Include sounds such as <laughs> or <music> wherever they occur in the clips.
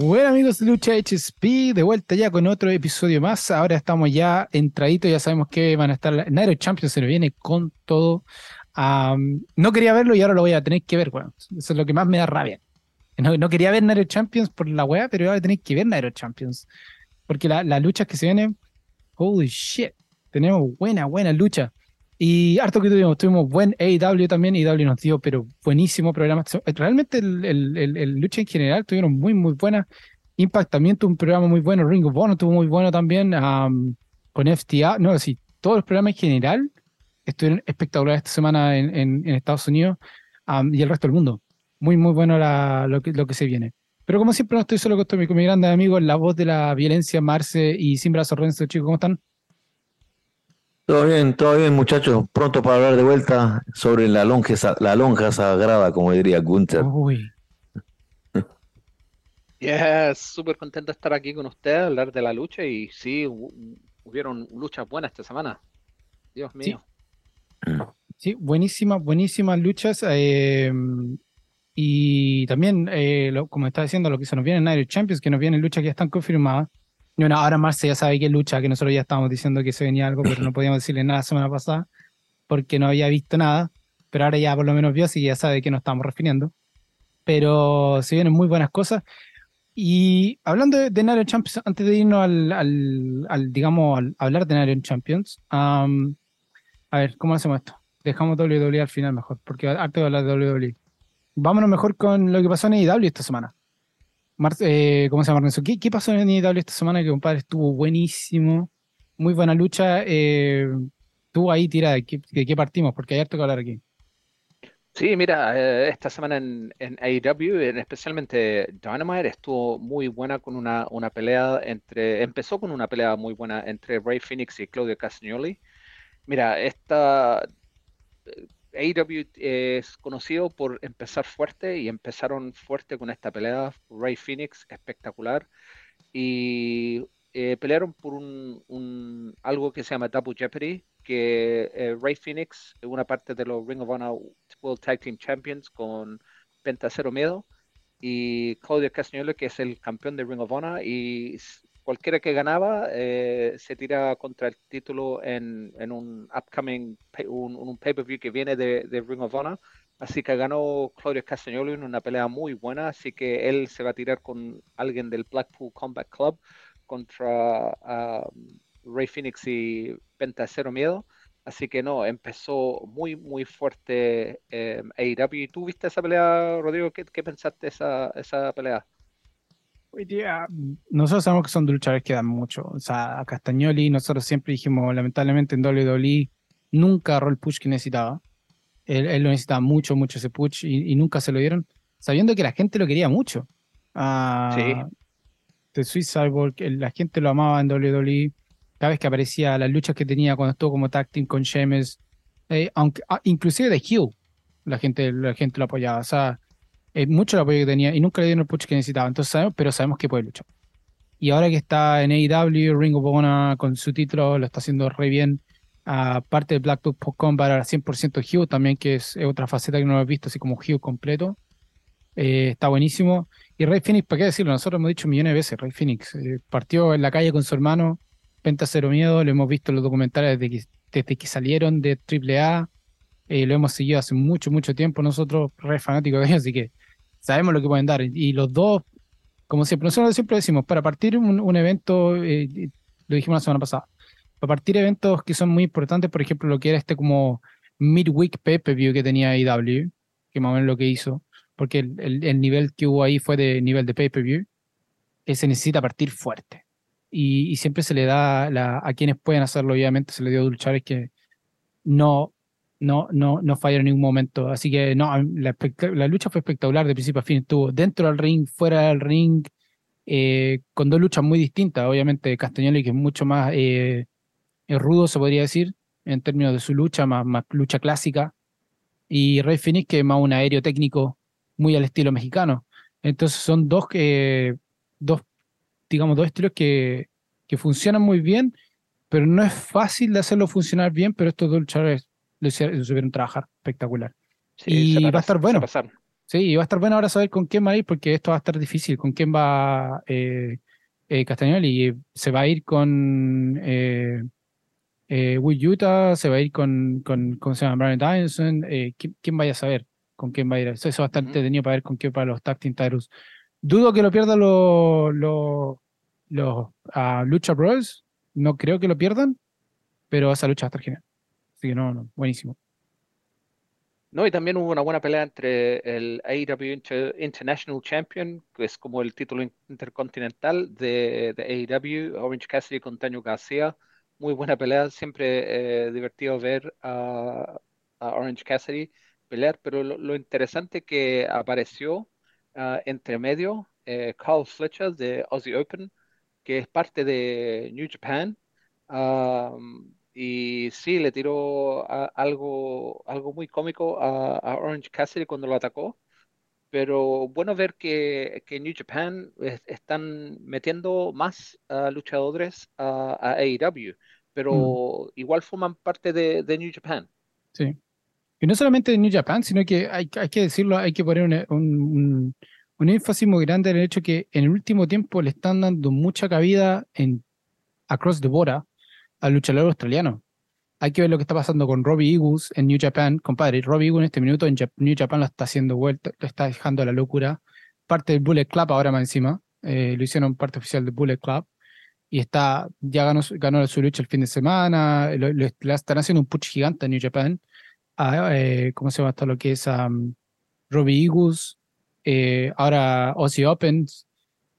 Bueno amigos de Lucha HSP, de vuelta ya con otro episodio más. Ahora estamos ya entraditos, ya sabemos que van a estar. Nairo Champions se nos viene con todo. no quería verlo y ahora lo voy a tener que ver, bueno. Eso es lo que más me da rabia. No, quería ver Nairo Champions por la weá, pero ahora tenéis que ver Nairo Champions. Porque las la luchas que se vienen, holy shit, tenemos buena, buena lucha. Y harto que tuvimos, tuvimos buen AEW también, AEW nos dio, pero buenísimo programa. Realmente el, el, lucha en general tuvieron muy, muy buena. Impact también tuvo un programa muy bueno, Ring of Honor tuvo muy bueno también, con FTA, no, sí, todos los programas en general estuvieron espectaculares esta semana en, en, Estados Unidos y el resto del mundo. Muy, muy bueno lo, que, lo que se viene. Pero como siempre no estoy solo con mi, con mi grande amigo, la voz de la violencia, Marce y Sin Brazo Renzo, chicos, ¿cómo están? Todo bien, todo bien, muchachos. Pronto para hablar de vuelta sobre la lonja, la lonja sagrada, como diría Gunther. Uy. <laughs> Yes, súper contento de estar aquí con ustedes, hablar de la lucha y sí, hubieron luchas buenas esta semana. Dios mío. Sí, buenísimas, buenísimas luchas. Eh, y también, eh, como está diciendo, lo que se nos viene en Night Champions, que nos vienen luchas que ya están confirmadas. Bueno, ahora Marce ya sabe que lucha, que nosotros ya estábamos diciendo que se venía algo, pero no podíamos decirle nada la semana pasada porque no había visto nada. Pero ahora ya por lo menos vio, así que ya sabe que nos estamos refiriendo. Pero se vienen muy buenas cosas. Y hablando de, de Champions, antes de irnos al, al, digamos, al hablar de Nario Champions, a ver, ¿cómo hacemos esto? Dejamos WWE al final mejor, porque harto de hablar de WWE. Vámonos mejor con lo que pasó en AEW esta semana. Eh, ¿cómo se llama ¿Qué, ¿Qué, pasó en IW esta semana? Que compadre estuvo buenísimo, muy buena lucha. Eh, tú ahí tira, ¿de qué, partimos? Porque hay harto que hablar aquí. Sí, mira, eh, esta semana en, en AEW, especialmente Dynamite, estuvo muy buena con una, una pelea entre, empezó con una pelea muy buena entre Ray Phoenix y Claudio Castagnoli. Mira, esta AEW es conocido por empezar fuerte y empezaron fuerte con esta pelea. Ray Phoenix, espectacular. Y eh, pelearon por un, algo que se llama Double Jeopardy, que eh, Ray Phoenix es una parte de los Ring of Honor World Tag Team Champions con Penta Cero Miedo y Claudio Castagnolo, que es el campeón de Ring of Honor y cualquiera que ganaba eh, se tira contra el título en, un upcoming, un, un pay-per-view que viene de, Ring of Honor. Así que ganó Claudio Castagnolo en una pelea muy buena, así que él se va a tirar con alguien del Blackpool Combat Club contra um, Ray Phoenix y Penta Cero Miedo. Así que no, empezó muy, muy fuerte eh, AEW. ¿Tú viste esa pelea, Rodrigo? ¿Qué, pensaste de esa, esa pelea? Hoy día, nosotros sabemos que son luchadores que dan mucho. O sea, a Castagnoli, nosotros siempre dijimos, lamentablemente en WWE nunca agarró el push que necesitaba. Él, lo necesitaba mucho, mucho ese push y, nunca se lo dieron, sabiendo que la gente lo quería mucho. Ah, sí. The Swiss Cyborg, la gente lo amaba en WWE. Cada vez que aparecía, las luchas que tenía cuando estuvo como tag team con Sheamus, eh, aunque, ah, inclusive de Hill, la gente, la gente lo apoyaba. O sea, eh, mucho el apoyo que tenía y nunca le dieron el push que necesitaba. Entonces sabemos, pero sabemos que puede luchar. Y ahora que está en AEW, Ring of Honor con su título, lo está haciendo re bien. Aparte de Black Post Combat, ahora 100% Hugh también, que es, otra faceta que no lo he visto, así como Hugh completo. Eh, está buenísimo. Y Rey Phoenix, ¿para qué decirlo? Nosotros hemos dicho millones de veces, Rey Phoenix eh, partió en la calle con su hermano, Penta Cero Miedo, lo hemos visto en los documentales desde que, desde que salieron de AAA, eh, lo hemos seguido hace mucho, mucho tiempo, nosotros re fanáticos de ellos, así que sabemos lo que pueden dar. Y los dos, como siempre, nosotros siempre decimos, para partir un, evento, eh, lo dijimos la semana pasada, para partir eventos que son muy importantes, por ejemplo, lo que era este como midweek pay-per-view que tenía IW, que más o menos lo que hizo, porque el, nivel que hubo ahí fue de nivel de pay-per-view, que se necesita partir fuerte. Y, siempre se le da a quienes pueden hacerlo, obviamente se le dio a luchadores que no no, no, no fallaron en ningún momento. Así que no, la, lucha fue espectacular de principio a fin. Estuvo dentro del ring, fuera del ring, eh, con dos luchas muy distintas. Obviamente Castagnoli, que es mucho más eh, rudo, se podría decir, en términos de su lucha, más, lucha clásica. Y Rey Phoenix, que es más un aéreo técnico muy al estilo mexicano. Entonces son dos, que dos digamos, dos estilos que, que funcionan muy bien, pero no es fácil de hacerlo funcionar bien, pero estos dos luchadores lo, supieron trabajar espectacular. y va a estar bueno. Sí, va a estar bueno ahora saber con quién va a ir, porque esto va a estar difícil. ¿Con quién va eh, eh Y se va a ir con eh, eh, Will Utah, se va a ir con, con ¿cómo se llama? Brian Dynson. ¿quién, vaya a saber con quién va a ir? Eso, va a estar entretenido para ver con quién para los Tag Team Titles. Dudo que lo pierdan los, los, los uh, Lucha Bros. No creo que lo pierdan, pero esa lucha va a estar genial. No, no, buenísimo. No, y también hubo una buena pelea entre el AEW International Champion, que es como el título intercontinental de, de AEW, Orange Cassidy con Taño García. Muy buena pelea, siempre eh, divertido ver a, Orange Cassidy pelear, pero lo, interesante que apareció uh, entre medio, eh, Carl Fletcher de Aussie Open, que es parte de New Japan. Um, y sí, le tiró algo, algo muy cómico a, Orange Cassidy cuando lo atacó. Pero bueno ver que, que New Japan están metiendo más luchadores a, AEW, pero mm. igual forman parte de, New Japan. Sí. Y no solamente de New Japan, sino que hay, hay que decirlo, hay que poner un, un, énfasis muy grande en el hecho que en el último tiempo le están dando mucha cabida en Across the Border al luchador australiano. Hay que ver lo que está pasando con Robbie Eagles en New Japan. Compadre, Robbie Eagles en este minuto en New Japan lo está haciendo vuelta, lo está dejando a la locura. Parte del Bullet Club ahora más encima. Eh, lo hicieron parte oficial del Bullet Club. Y está, ya ganó, ganó su lucha el fin de semana. Le están haciendo un push gigante en New Japan. Ah, eh, ¿Cómo se llama esto? Lo que es um, Robbie Eagles. Eh, ahora Aussie Opens.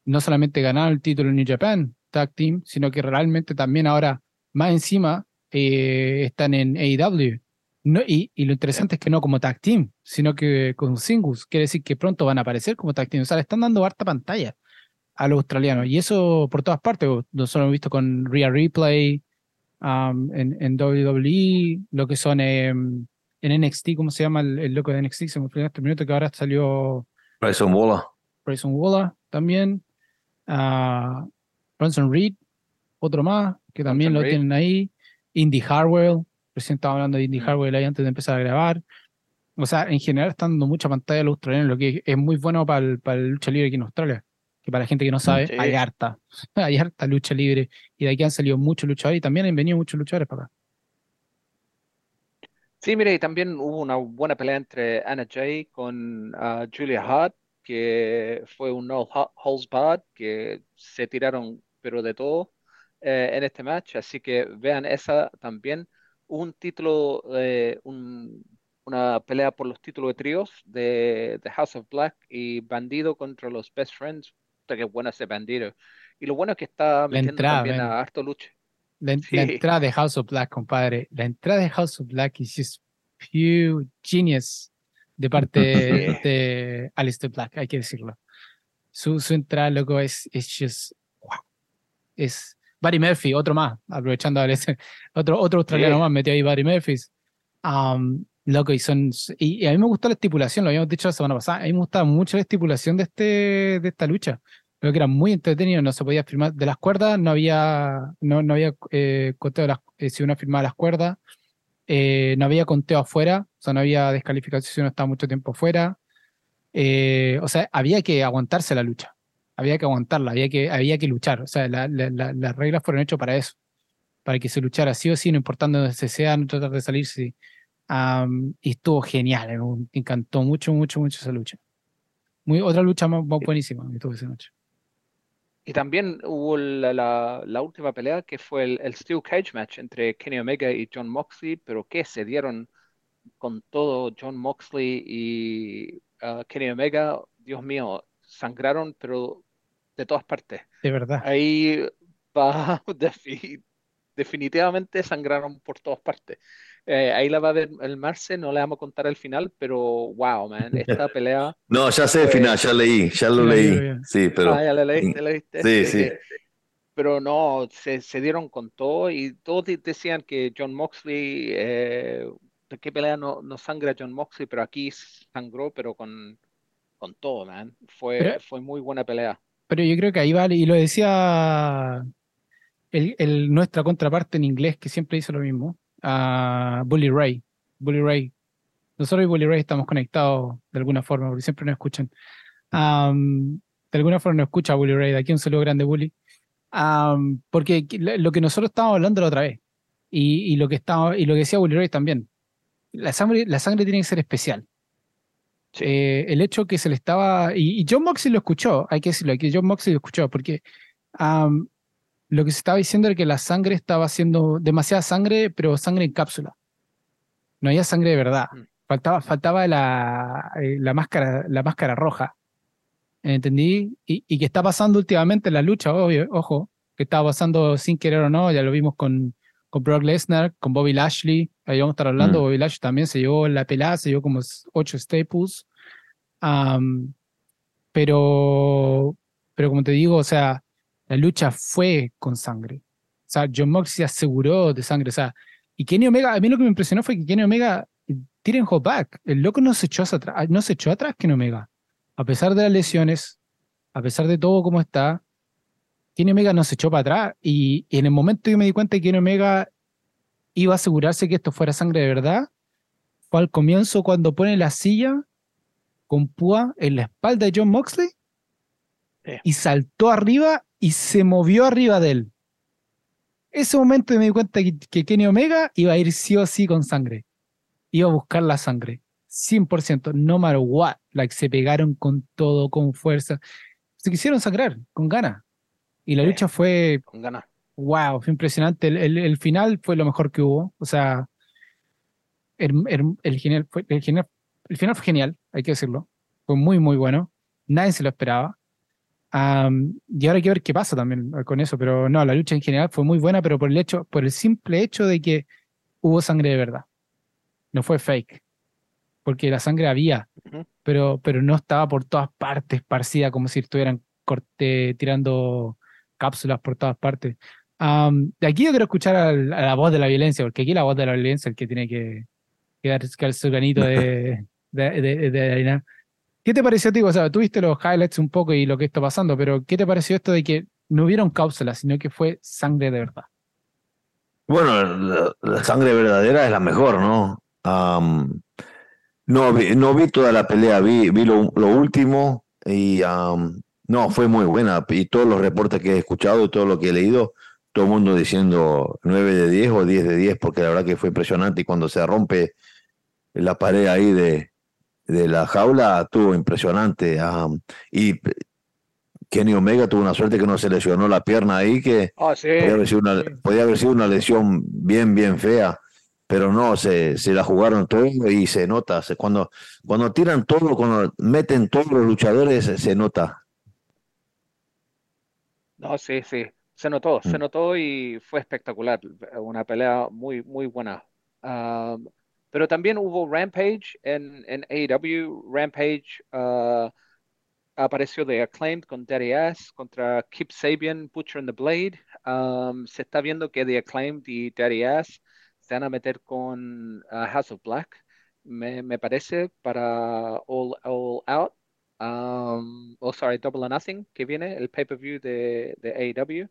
No solamente ganaron el título en New Japan Tag Team, sino que realmente también ahora más encima eh, están en AEW. No, y, lo interesante es que no como tag team, sino que con singles. Quiere decir que pronto van a aparecer como tag team. O sea, le están dando harta pantalla a los australianos. Y eso por todas partes. Nosotros hemos visto con Rhea Replay um, en, WWE, lo que son em, en NXT, ¿cómo se llama el, loco de NXT? Se me olvidó este minuto que ahora salió. Bryson Waller. Bryson Waller también. Uh, Bronson Reed, otro más que también lo tienen ahí. Indie Hardware, recién estaba hablando de Indie mm. Hardware ahí antes de empezar a grabar. O sea, en general están dando mucha pantalla a los australianos, lo que es muy bueno para el, para el lucha libre aquí en Australia. Que para la gente que no sabe, hay harta. <laughs> hay harta lucha libre. Y de aquí han salido muchos luchadores y también han venido muchos luchadores para acá. Sí, mire, y también hubo una buena pelea entre Anna Jay con ah, Julia Hart, que fue un no holds barred, que se tiraron pero de todo. Eh, en este match, así que vean esa también. Un título, eh, una pelea por los títulos de tríos de, The House of Black y Bandido contra los Best Friends. Que bueno ese Bandido. Y lo bueno es que está metiendo también a harto lucha. <laughs> La, entrada de House of Black, compadre. La entrada de House of Black es just pure genius de parte <laughs> de Alistair Black, hay que decirlo. Su, su entrada, loco, es, es just, wow. Es, Barry Murphy, otro más, aprovechando ese, <laughs> otro, otro australiano más metió ahí Barry Murphy. Um, loco, y son. Y, a mí me gustó la estipulación, lo habíamos dicho la semana pasada. A mí me gustaba mucho la estipulación de, este, de esta lucha. Creo que era muy entretenido, no se podía firmar de las cuerdas, no había, no, no había eh, conteo de las, eh, si uno firmaba las cuerdas, eh, no había conteo afuera, o sea, no había descalificación si uno estaba mucho tiempo afuera. o sea, había que aguantarse la lucha había que aguantarla, había que, había que luchar. O sea, las reglas fueron hechas para eso, para que se luchara sí o sí, no importando donde se sea, no tratar de salirse. y estuvo genial, me encantó mucho, mucho, mucho esa lucha. Muy, otra lucha más, buenísima que tuve esa noche. Y también hubo la, la, última pelea que fue el, el, Steel Cage match entre Kenny Omega y John Moxley, pero que se dieron con todo John Moxley y uh, Kenny Omega, Dios mío, sangraron, pero de todas partes. De verdad. Ahí va, <laughs> definitivamente sangraron por todas partes. Eh, ahí la va a ver el Marce, no le vamos a contar el final, pero wow, man, esta <laughs> pelea. no, ya sé el final, ya leí, ya lo leí. Sí, pero. Ah, ya lo leíste, leíste. Sí, sí. Pero no, se, se, dieron con todo y todos decían que John Moxley, eh, de qué pelea no, no sangra John Moxley, pero aquí sangró, pero con, con todo, man. Fue, fue muy buena pelea. Pero yo creo que ahí vale, y lo decía el, nuestra contraparte en inglés, que siempre dice lo mismo, a Bully Ray. Bully Ray nosotros y Bully Ray estamos conectados de alguna forma, porque siempre nos escuchan. de alguna forma nos escucha Bully Ray, de aquí un saludo grande, Bully. porque lo que nosotros estábamos hablando la otra vez, y, lo, que estaba, y lo que decía Bully Ray también, la sangre, la sangre tiene que ser especial. Eh, el hecho que se le estaba. Y, John Moxley lo escuchó, hay que decirlo, que John Moxley lo escuchó, porque lo que se estaba diciendo era que la sangre estaba haciendo demasiada sangre, pero sangre en cápsula. No había sangre de verdad. Mm. Faltaba, faltaba la, eh, la, máscara, la máscara roja. ¿Entendí? Y, y que está pasando últimamente en la lucha, obvio, ojo, que estaba pasando sin querer o no, ya lo vimos con, con Brock Lesnar, con Bobby Lashley, ahí vamos a estar hablando, mm. Bobby Lashley también se llevó la pelada, se llevó como ocho staples. pero, pero como te digo, o sea, la lucha fue con sangre. O sea, John Moxley se aseguró de sangre. O sea, y Kenny Omega, a mí lo que me impresionó fue que Kenny Omega tiren hop back. El loco no se echó atrás, no se echó atrás Kenny Omega. A pesar de las lesiones, a pesar de todo como está, Kenny Omega no se echó para atrás. Y, en el momento que me di cuenta que Kenny Omega iba a asegurarse que esto fuera sangre de verdad, fue al comienzo cuando pone la silla con púa en la espalda de John Moxley y saltó arriba y se movió arriba de él. Ese momento me di cuenta que, Kenny Omega iba a ir sí o sí con sangre. Iba a buscar la sangre. 100%, no matter what. Like, se pegaron con todo, con fuerza. Se quisieron sangrar, con ganas. Y la lucha fue. Con ganas. Wow, fue impresionante. El, final fue lo mejor que hubo. O sea, el, el, genial, fue, el, genial, el final fue genial, hay que decirlo. Fue muy, muy bueno. Nadie se lo esperaba y ahora hay que ver qué pasa también con eso, pero no, la lucha en general fue muy buena, pero por el hecho, por el simple hecho de que hubo sangre de verdad. No fue fake. Porque la sangre había, pero, pero no estaba por todas partes esparcida como si estuvieran corte, tirando cápsulas por todas partes. de aquí yo quiero escuchar a la voz de la violencia, porque aquí la voz de la violencia es el que tiene que, que dar su granito <laughs> de, de, de, de, ¿Qué te pareció, tío? O sea, tuviste los highlights un poco y lo que está pasando, pero ¿qué te pareció esto de que no hubieron cápsulas, sino que fue sangre de verdad? Bueno, la, sangre verdadera es la mejor, ¿no? no, vi, no vi toda la pelea, vi, vi lo, último y no, fue muy buena. Y todos los reportes que he escuchado y todo lo que he leído, todo el mundo diciendo 9 de 10 o 10 de 10, porque la verdad que fue impresionante y cuando se rompe la pared ahí de, de la jaula estuvo impresionante. y Kenny Omega tuvo una suerte que no se lesionó la pierna ahí, que ah, podía, haber sido una, podía, haber sido una, lesión bien, bien fea, pero no, se, se la jugaron todo y se nota. cuando, cuando tiran todo, cuando meten todos los luchadores, se, nota. No, sí, sí, se notó, se mm. notó y fue espectacular. Una pelea muy, muy buena. Pero también hubo Rampage en, en AEW. Rampage uh, apareció de Acclaimed con Daddy Ass contra Kip Sabian, Butcher and the Blade. Um, se está viendo que The Acclaimed y Daddy Ass se van a meter con uh, House of Black, me, me, parece, para All, All Out. Um, oh, sorry, Double or Nothing, que viene, el pay-per-view de, AEW.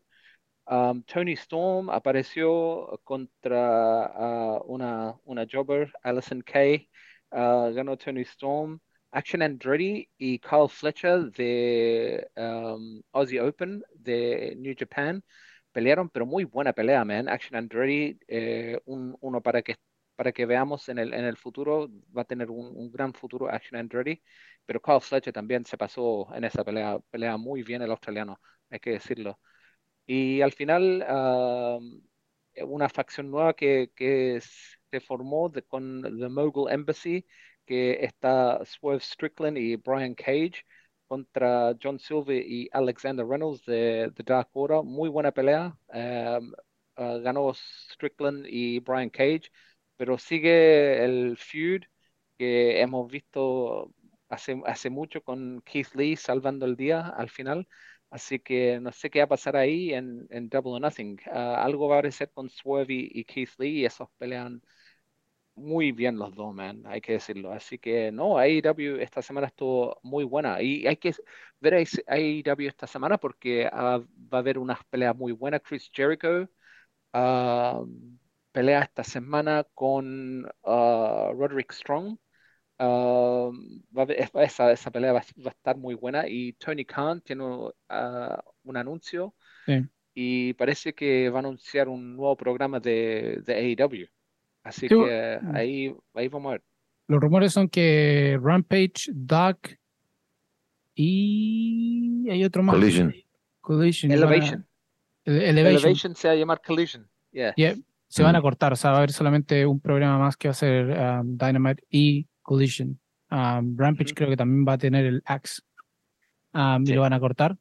Um, Tony Storm apareció contra uh, una, una jobber, Allison Kay. Uh, ganó Tony Storm. Action Andretti y Carl Fletcher de um, Aussie Open de New Japan pelearon, pero muy buena pelea, man. Action Andretti, eh, un, uno para que, para que veamos en el, en el futuro, va a tener un, un gran futuro Action Andretti, pero Carl Fletcher también se pasó en esa pelea, pelea muy bien el australiano, hay que decirlo. Y al final, una facción nueva que, que se formó con The Mogul Embassy, que está Swerve Strickland y Brian Cage contra John Silver y Alexander Reynolds de The Dark Order. Muy buena pelea. Ah, ganó Strickland y Brian Cage, pero sigue el feud que hemos visto hace, hace mucho con Keith Lee salvando el día al final. Así que no sé qué va a pasar ahí en, Double or Nothing. Ah, algo va a aparecer con Swerve y, Keith Lee y esos pelean muy bien los dos, man, hay que decirlo. Así que no, AEW esta semana estuvo muy buena y hay que ver AEW esta semana porque ah, va a haber unas peleas muy buenas. Chris Jericho ah, pelea esta semana con Roderick Strong va a esa, esa pelea va, a estar muy buena y Tony Khan tiene ah, un anuncio y parece que va a anunciar un nuevo programa de, de AEW. Así que mm. ahí, ahí vamos a ver. Los rumores son que Rampage, Duck y hay otro más. Collision. Collision. Elevation. Elevation. se va a llamar Collision. Yeah. Se van a mm. cortar, o sea, va a haber solamente un programa más que va a ser um, Dynamite y Collision. Um, Rampage creo que también va a tener el Axe. Um, y lo van a cortar.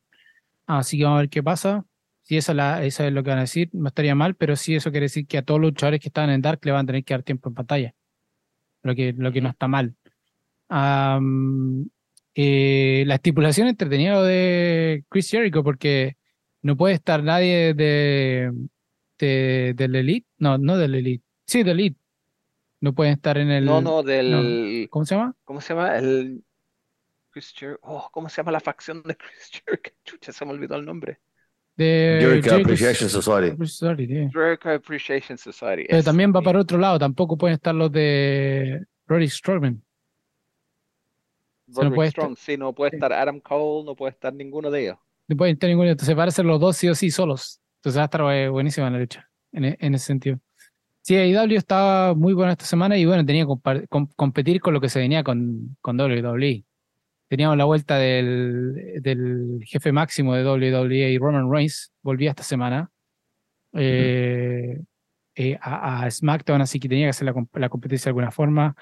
Así que vamos a ver qué pasa. Si eso, la, eso es lo que van a decir, no estaría mal, pero sí eso quiere decir que a todos los luchadores que están en Dark le van a tener que dar tiempo en pantalla. Lo que, lo que no está mal. Eh, la estipulación entretenida de Chris Jericho, porque no puede estar nadie de, de del Elite. No, no del Elite. Sí, del Elite. No pueden estar en el. No, no, del. ¿Cómo se llama? ¿Cómo se llama? El. Chris Jericho. Oh, ¿cómo se llama la facción de <laughs> Chris Jericho? Chucha, se me olvidó el nombre. De Jericho Appreciation Society. Jericho Appreciation Society. Pero también va para otro lado. Tampoco pueden estar los de Roddy Strowman. no puede Strong, estar... sí, no puede estar Adam Cole, no puede estar ninguno de ellos. No puede estar ninguno. Entonces van a ser los dos sí o sí solos. Entonces va a estar eh, buenísima la lucha en, en ese sentido. Sí, AEW estaba muy bueno esta semana y bueno, tenía que competir con lo que se venía con, con WWE. Teníamos la vuelta del, del jefe máximo de WWE, Roman Reigns, volvía esta semana eh, eh, a, SmackDown, así que tenía que hacer la, la, competencia de alguna forma.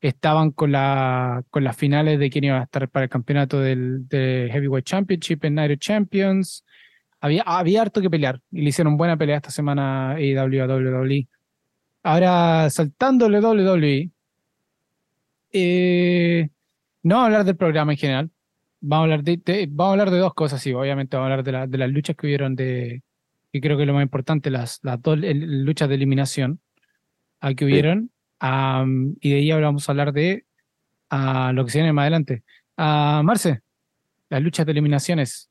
Estaban con, la, con las finales de quién iba a estar para el campeonato del, Heavyweight Championship en Night Champions. Había, había harto que pelear y le hicieron buena pelea esta semana AEW a WWE. Ahora, saltando WWE, eh, no vamos a hablar del programa en general. Vamos a hablar de, vamos a hablar de dos cosas, sí. Obviamente vamos a hablar de, las luchas que hubieron de, y creo que lo más importante, las, las dos luchas de eliminación a que hubieron. y de ahí vamos a hablar de lo que se viene más adelante. Uh, Marce, las luchas de eliminaciones.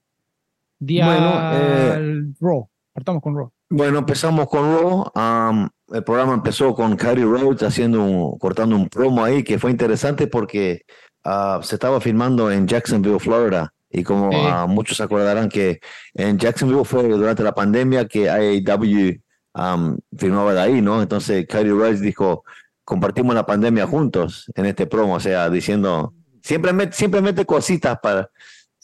Día bueno, eh, Raw. Partamos con Raw. Bueno, empezamos con Raw. el programa empezó con Cody Rhodes haciendo un, cortando un promo ahí que fue interesante porque Ah, se estaba filmando en Jacksonville, Florida. Y como ah, muchos acordarán que en Jacksonville fue durante la pandemia que AEW um, filmaba de ahí, ¿no? Entonces Cody Rice dijo, compartimos la pandemia juntos en este promo, o sea, diciendo, siempre mete, cositas para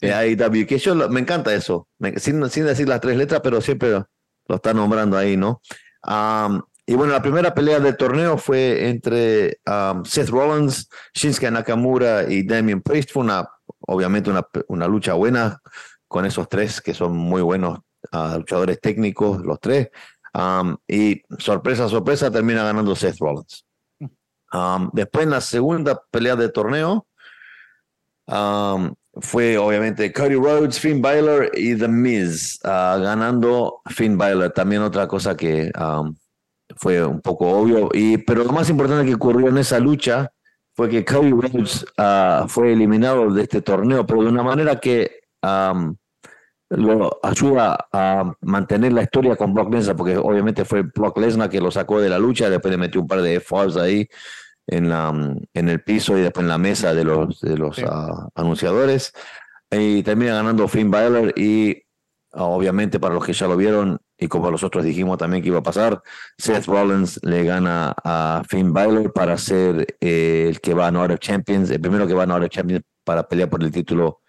AEW, que yo me encanta eso, sin, sin, decir las tres letras, pero siempre lo, está nombrando ahí, ¿no? Um, y bueno, la primera pelea del torneo fue entre um, Seth Rollins, Shinsuke Nakamura y Damien Priest. Fue una, obviamente una, una lucha buena con esos tres que son muy buenos uh, luchadores técnicos, los tres. Um, y sorpresa, sorpresa, termina ganando Seth Rollins. Um, después en la segunda pelea del torneo fue obviamente Cody Rhodes, Finn Balor y The Miz uh, ganando Finn Balor. También otra cosa que fue un poco obvio. Y, pero lo más importante que ocurrió en esa lucha fue que Cody Rhodes ah, fue eliminado de este torneo, pero de una manera que lo ayuda a mantener la historia con Brock Lesnar, porque obviamente fue Brock Lesnar que lo sacó de la lucha, después le metió un par de falls ahí en, la, en el piso y después en la mesa de los, de los ah, anunciadores. Y termina ganando Finn Balor y obviamente para los que ya lo vieron, y como nosotros dijimos también que iba a pasar, Seth Rollins le gana a Finn Balor para ser eh, el que va a of Champions, el primero que va a of Champions para pelear por el título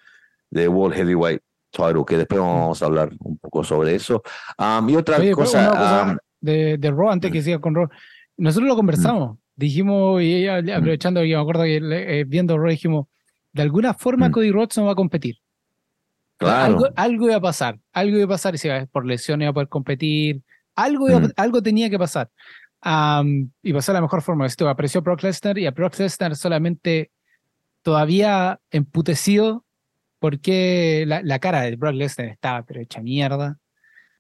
de World Heavyweight Title, que después vamos a hablar un poco sobre eso. y otra cosa, de, de Raw, antes que siga con Raw, nosotros lo conversamos, dijimos, y ella, aprovechando que me acuerdo que eh, viendo Raw, dijimos, de alguna forma Cody Rhodes no va a competir. Algo, algo, iba a pasar, algo iba a pasar, y si por lesión iba a poder competir, algo, mm. algo tenía que pasar. y pasó de la mejor forma. Esto apareció Brock Lesnar y a Brock Lesnar solamente todavía emputecido porque la, la cara de Brock Lesnar estaba pero hecha mierda.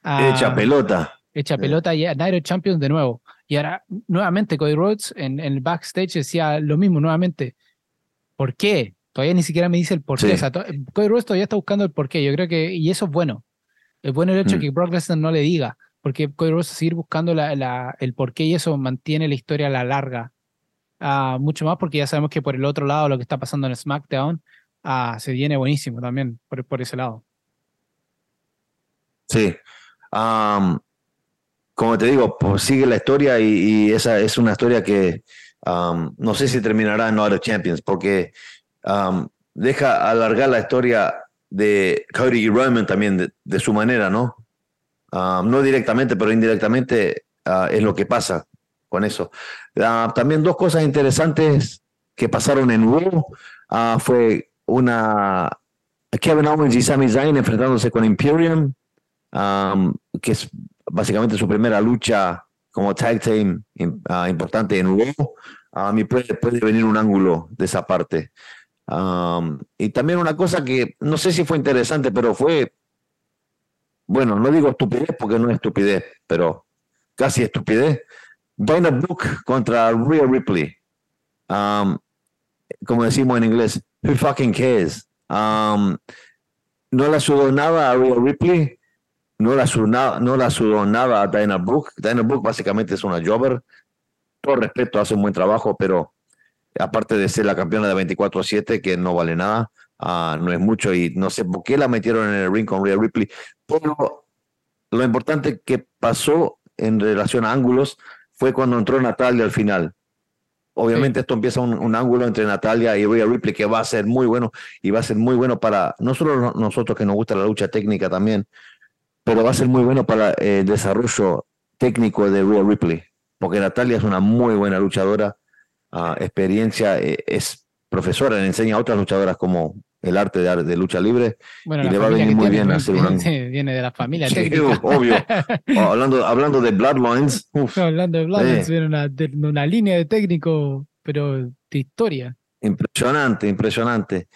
hecha pelota. Hecha pelota y a Nairo Champions de nuevo. Y ahora, nuevamente, Cody Rhodes en, en el backstage decía lo mismo, nuevamente. ¿Por qué? Todavía ni siquiera me dice el porqué. O sea, Cody Rhodes todavía está buscando el porqué. Yo creo que, y eso es bueno. Es bueno el hecho de mm. que Brock Lesnar no le diga, porque Cody Rhodes va a seguir buscando la, la, el porqué y eso mantiene la historia a la larga ah, mucho más porque ya sabemos que por el otro lado lo que está pasando en SmackDown ah, se viene buenísimo también por, por ese lado. Sí. Como te digo, pues sigue la historia y, esa es una historia que no sé si terminará en No Champions porque deja alargar la historia de Cody y Roman también de, su manera, ¿no? no directamente, pero indirectamente ah, es lo que pasa con eso. Ah, también dos cosas interesantes que pasaron en Raw ah, fue una Kevin Owens y Sami Zayn enfrentándose con Imperium, que es básicamente su primera lucha como tag team importante en Raw. A mí puede, puede venir un ángulo de esa parte y también una cosa que no sé si fue interesante, pero fue, bueno, no digo estupidez porque no es estupidez, pero casi estupidez. Dana Brooke contra Rhea Ripley. como decimos en inglés, who fucking cares? no la sudó nada a Rhea Ripley, no la, sudó, no la sudó nada a Dana Brooke. Dana Brooke básicamente es una jobber. Todo respeto, hace un buen trabajo, pero aparte de ser la campeona de 24-7, que no vale nada, ah, no es mucho y no sé por qué la metieron en el ring con Rhea Ripley, pero lo importante que pasó en relación a ángulos fue cuando entró Natalia al final. Obviamente esto empieza un, ángulo entre Natalia y Rhea Ripley que va a ser muy bueno y va a ser muy bueno para no solo nosotros que nos gusta la lucha técnica también, pero va a ser muy bueno para el desarrollo técnico de Rhea Ripley, porque Natalia es una muy buena luchadora experiencia, eh, es profesora, le enseña a otras luchadoras como el arte de, de lucha libre y le va a venir muy bien hacer una... <laughs> Viene de la familia. Sí, <laughs> obvio. <laughs> hablando, hablando de Bloodlines. hablando de Bloodlines, viene una, de, una línea de técnico, pero de historia. Impresionante, impresionante.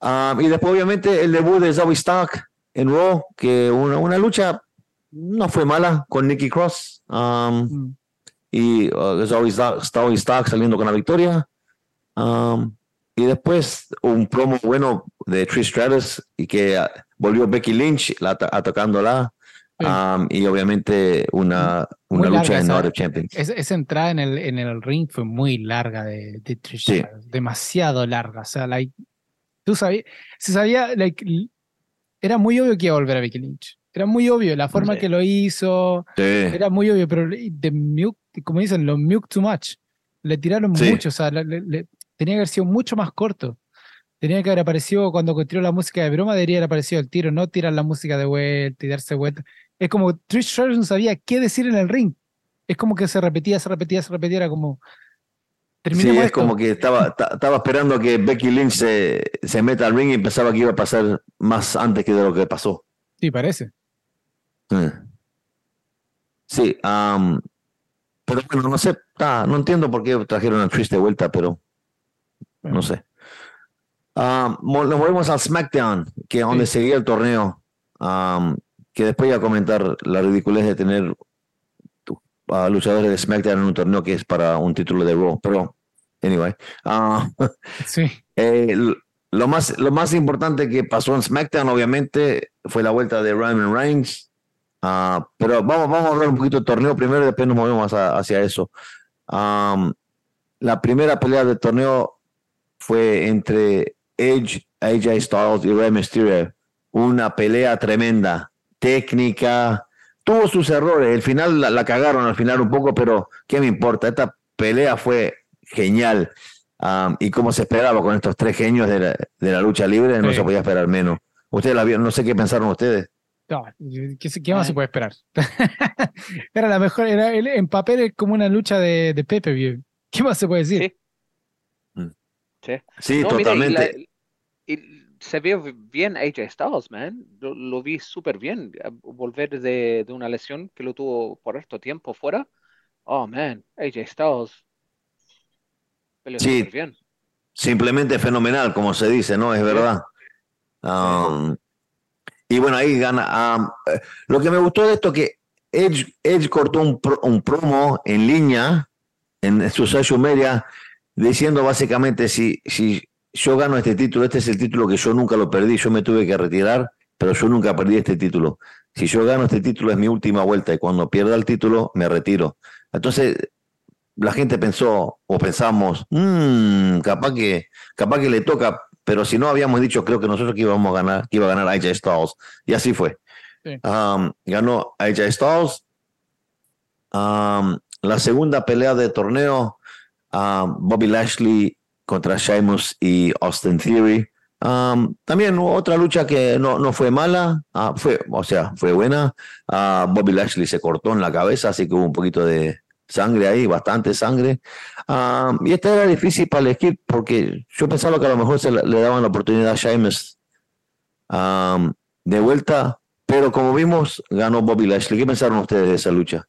Ah, y después, obviamente, el debut de Zoe Stark en Raw, que una, una lucha no fue mala con Nikki Cross. Um, y uh, Zoe Stark saliendo con la victoria. Um, y después un promo bueno de Trish Stratus y que uh, volvió Becky Lynch la, atacándola. Um, y obviamente una, una lucha en North Champions. Esa, entrada en el, en el ring fue muy larga de, de Trish Stratus, demasiado larga. O sea, like, tú sabías, se sabía, like, era muy obvio que iba a volver a Becky Lynch. Era muy obvio, la forma que lo hizo, era muy obvio, pero de como dicen, lo milk too much. Le tiraron mucho, o sea, tenía que haber sido mucho más corto. Tenía que haber aparecido cuando tiró la música de broma, debería haber aparecido el tiro, no tirar la música de vuelta y darse vuelta. Es como Trish Stratus no sabía qué decir en el ring. Es como que se repetía, se repetía, se repetía, era como... Sí, es como que estaba, estaba esperando que Becky Lynch se, se meta al ring y pensaba que iba a pasar más antes que de lo que pasó. Sí, parece. Sí, pero bueno, no sé, no entiendo por qué trajeron a Trish de vuelta, pero no sé. nos movemos al SmackDown, que es donde seguía el torneo, que después voy a comentar la ridiculez de tener a luchadores de SmackDown en un torneo que es para un título de Raw, pero anyway. Ah, <laughs> sí. Eh, lo, más, lo más importante que pasó en SmackDown, obviamente, fue la vuelta de Roman Reigns Ah, pero vamos, vamos a hablar un poquito del torneo primero y después nos movemos hacia eso. la primera pelea del torneo fue entre Edge, AJ Styles y Rey Mysterio. Una pelea tremenda, técnica, tuvo sus errores. El final la, cagaron al final un poco, pero ¿qué me importa? Esta pelea fue genial. y como se esperaba con estos tres genios de la, lucha libre, no se podía esperar menos. Ustedes la vieron, no sé qué pensaron ustedes. No, ¿qué, más se puede esperar? <laughs> era la mejor, era, en papel es como una lucha de, de Pepe, ¿qué más se puede decir? Sí, sí. totalmente. y, se vio bien AJ Styles, man. Lo, vi súper bien. Volver de, de, una lesión que lo tuvo por harto tiempo fuera. Oh, man, AJ Styles. Sí, bien. simplemente fenomenal, como se dice, ¿no? Es verdad. Um, y bueno, ahí gana. Eh, lo que me gustó de esto es que Edge, cortó un, un, promo en línea en su social media diciendo básicamente si, si yo gano este título, este es el título que yo nunca lo perdí, yo me tuve que retirar, pero yo nunca perdí este título. Si yo gano este título es mi última vuelta y cuando pierda el título me retiro. Entonces, la gente pensó o pensamos, mmm, capaz que, capaz que le toca, pero si no habíamos dicho, creo que nosotros que íbamos a ganar, que iba a ganar AJ Styles, y así fue. Um, ganó AJ Styles. Um, la segunda pelea de torneo, um, Bobby Lashley contra Sheamus y Austin Theory. también otra lucha que no, no fue mala, uh, fue, o sea, fue buena. Uh, Bobby Lashley se cortó en la cabeza, así que hubo un poquito de, sangre ahí, bastante sangre. y esta era difícil para elegir porque yo pensaba que a lo mejor se le, daban la oportunidad a Sheamus de vuelta, pero como vimos, ganó Bobby Lashley. ¿Qué pensaron ustedes de esa lucha?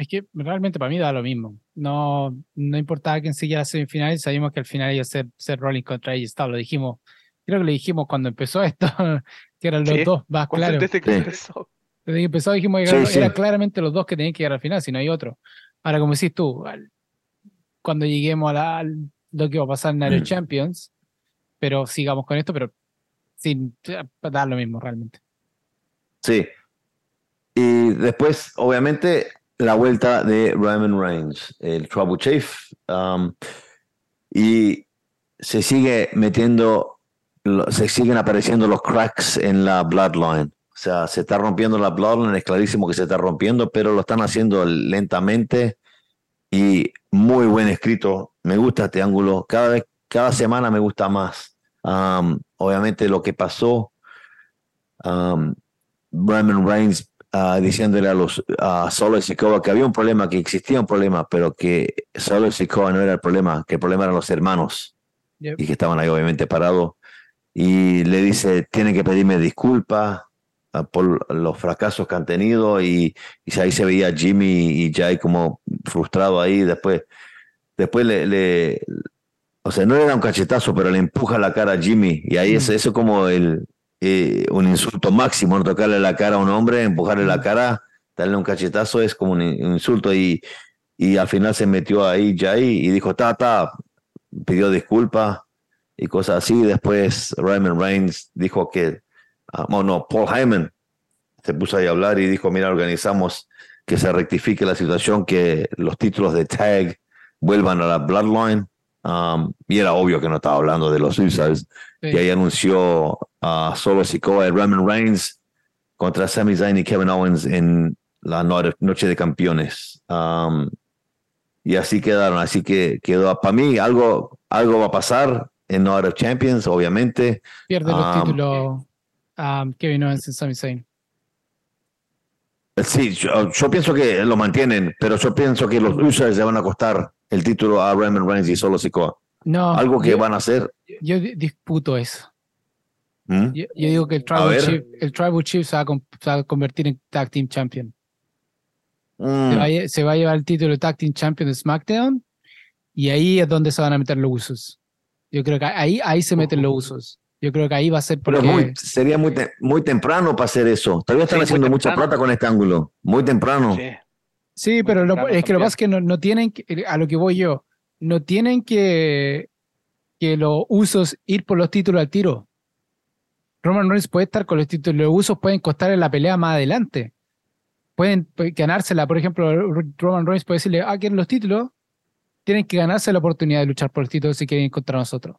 Es que realmente para mí da lo mismo. No, no importaba quién siguiera la semifinal, sabíamos que al final iba a ser, ser Rolling contra ella. Lo dijimos, creo que lo dijimos cuando empezó esto, <laughs> que eran los dos más claros. Desde que empezó. Desde que empezó dijimos que era claramente los dos que tenían que llegar al final, si no hay otro. Ahora, como decís tú, cuando lleguemos a, la, lo que va a pasar en Nairo mm. Champions, pero sigamos con esto, pero sin dar lo mismo realmente. Sí. Y después, obviamente, la vuelta de Roman Reigns, el Trouble Chief. Um, y se sigue metiendo, se siguen apareciendo los cracks en la Bloodline. O sea, se está rompiendo la Bloodline, es clarísimo que se está rompiendo, pero lo están haciendo lentamente y muy buen escrito. Me gusta este ángulo. Cada vez, cada semana me gusta más. Um, obviamente lo que pasó, um, Roman Reigns uh, diciéndole a los a Solo y Sikoa que había un problema, que existía un problema, pero que Solo y Sikoa no era el problema, que el problema eran los hermanos. Y que estaban ahí obviamente parados. Y le dice, tienen que pedirme disculpas por los fracasos que han tenido y, y ahí se veía Jimmy y Jay como frustrado ahí. Después después le, le, o sea no le da un cachetazo pero le empuja la cara a Jimmy. Y ahí es mm. eso como el eh, un insulto máximo no tocarle la cara a un hombre empujarle la cara darle un cachetazo es como un, insulto y, y al final se metió ahí Jay y dijo ta ta pidió disculpas y cosas así. Después Raymond Reigns dijo que Ah, no, Paul Hyman se puso ahí a hablar y dijo, mira, organizamos que se rectifique la situación, que los títulos de tag vuelvan a la Bloodline. Um, y era obvio que no estaba hablando de los Usos. Y ahí anunció a Solo Sikoa y Roman Reigns contra Sami Zayn y Kevin Owens en la noche de campeones. Um, y así quedaron. Así que quedó, para mí, algo, algo va a pasar en Night of Champions, obviamente. Pierde los um, títulos um, Kevin Owens y Sami Zayn. Sí, yo, pienso que lo mantienen, pero yo pienso que los Usos le van a costar el título a Roman Reigns y solo Sikoa. No. Algo que van a hacer. Yo disputo eso. ¿Mm? Yo, digo que el Tribal, Chief, el Tribal Chief se va, a, convertir en Tag Team Champion. Mm. Se, va, a llevar el título de Tag Team Champion de SmackDown y ahí es donde se van a meter los usos. Yo creo que ahí, ahí se meten los usos. Yo creo que ahí va a ser porque... sería muy, muy temprano para hacer eso. Todavía están haciendo mucha plata con este ángulo. Muy temprano. Sí, pero es que lo que pasa es que no, no, tienen, a lo que voy yo, no tienen que, que los usos ir por los títulos al tiro. Roman Reigns puede estar con los títulos, los usos pueden costar en la pelea más adelante. Pueden ganársela, por ejemplo, Roman Reigns puede decirle, ah, quieren los títulos, tienen que ganarse la oportunidad de luchar por los títulos si quieren contra nosotros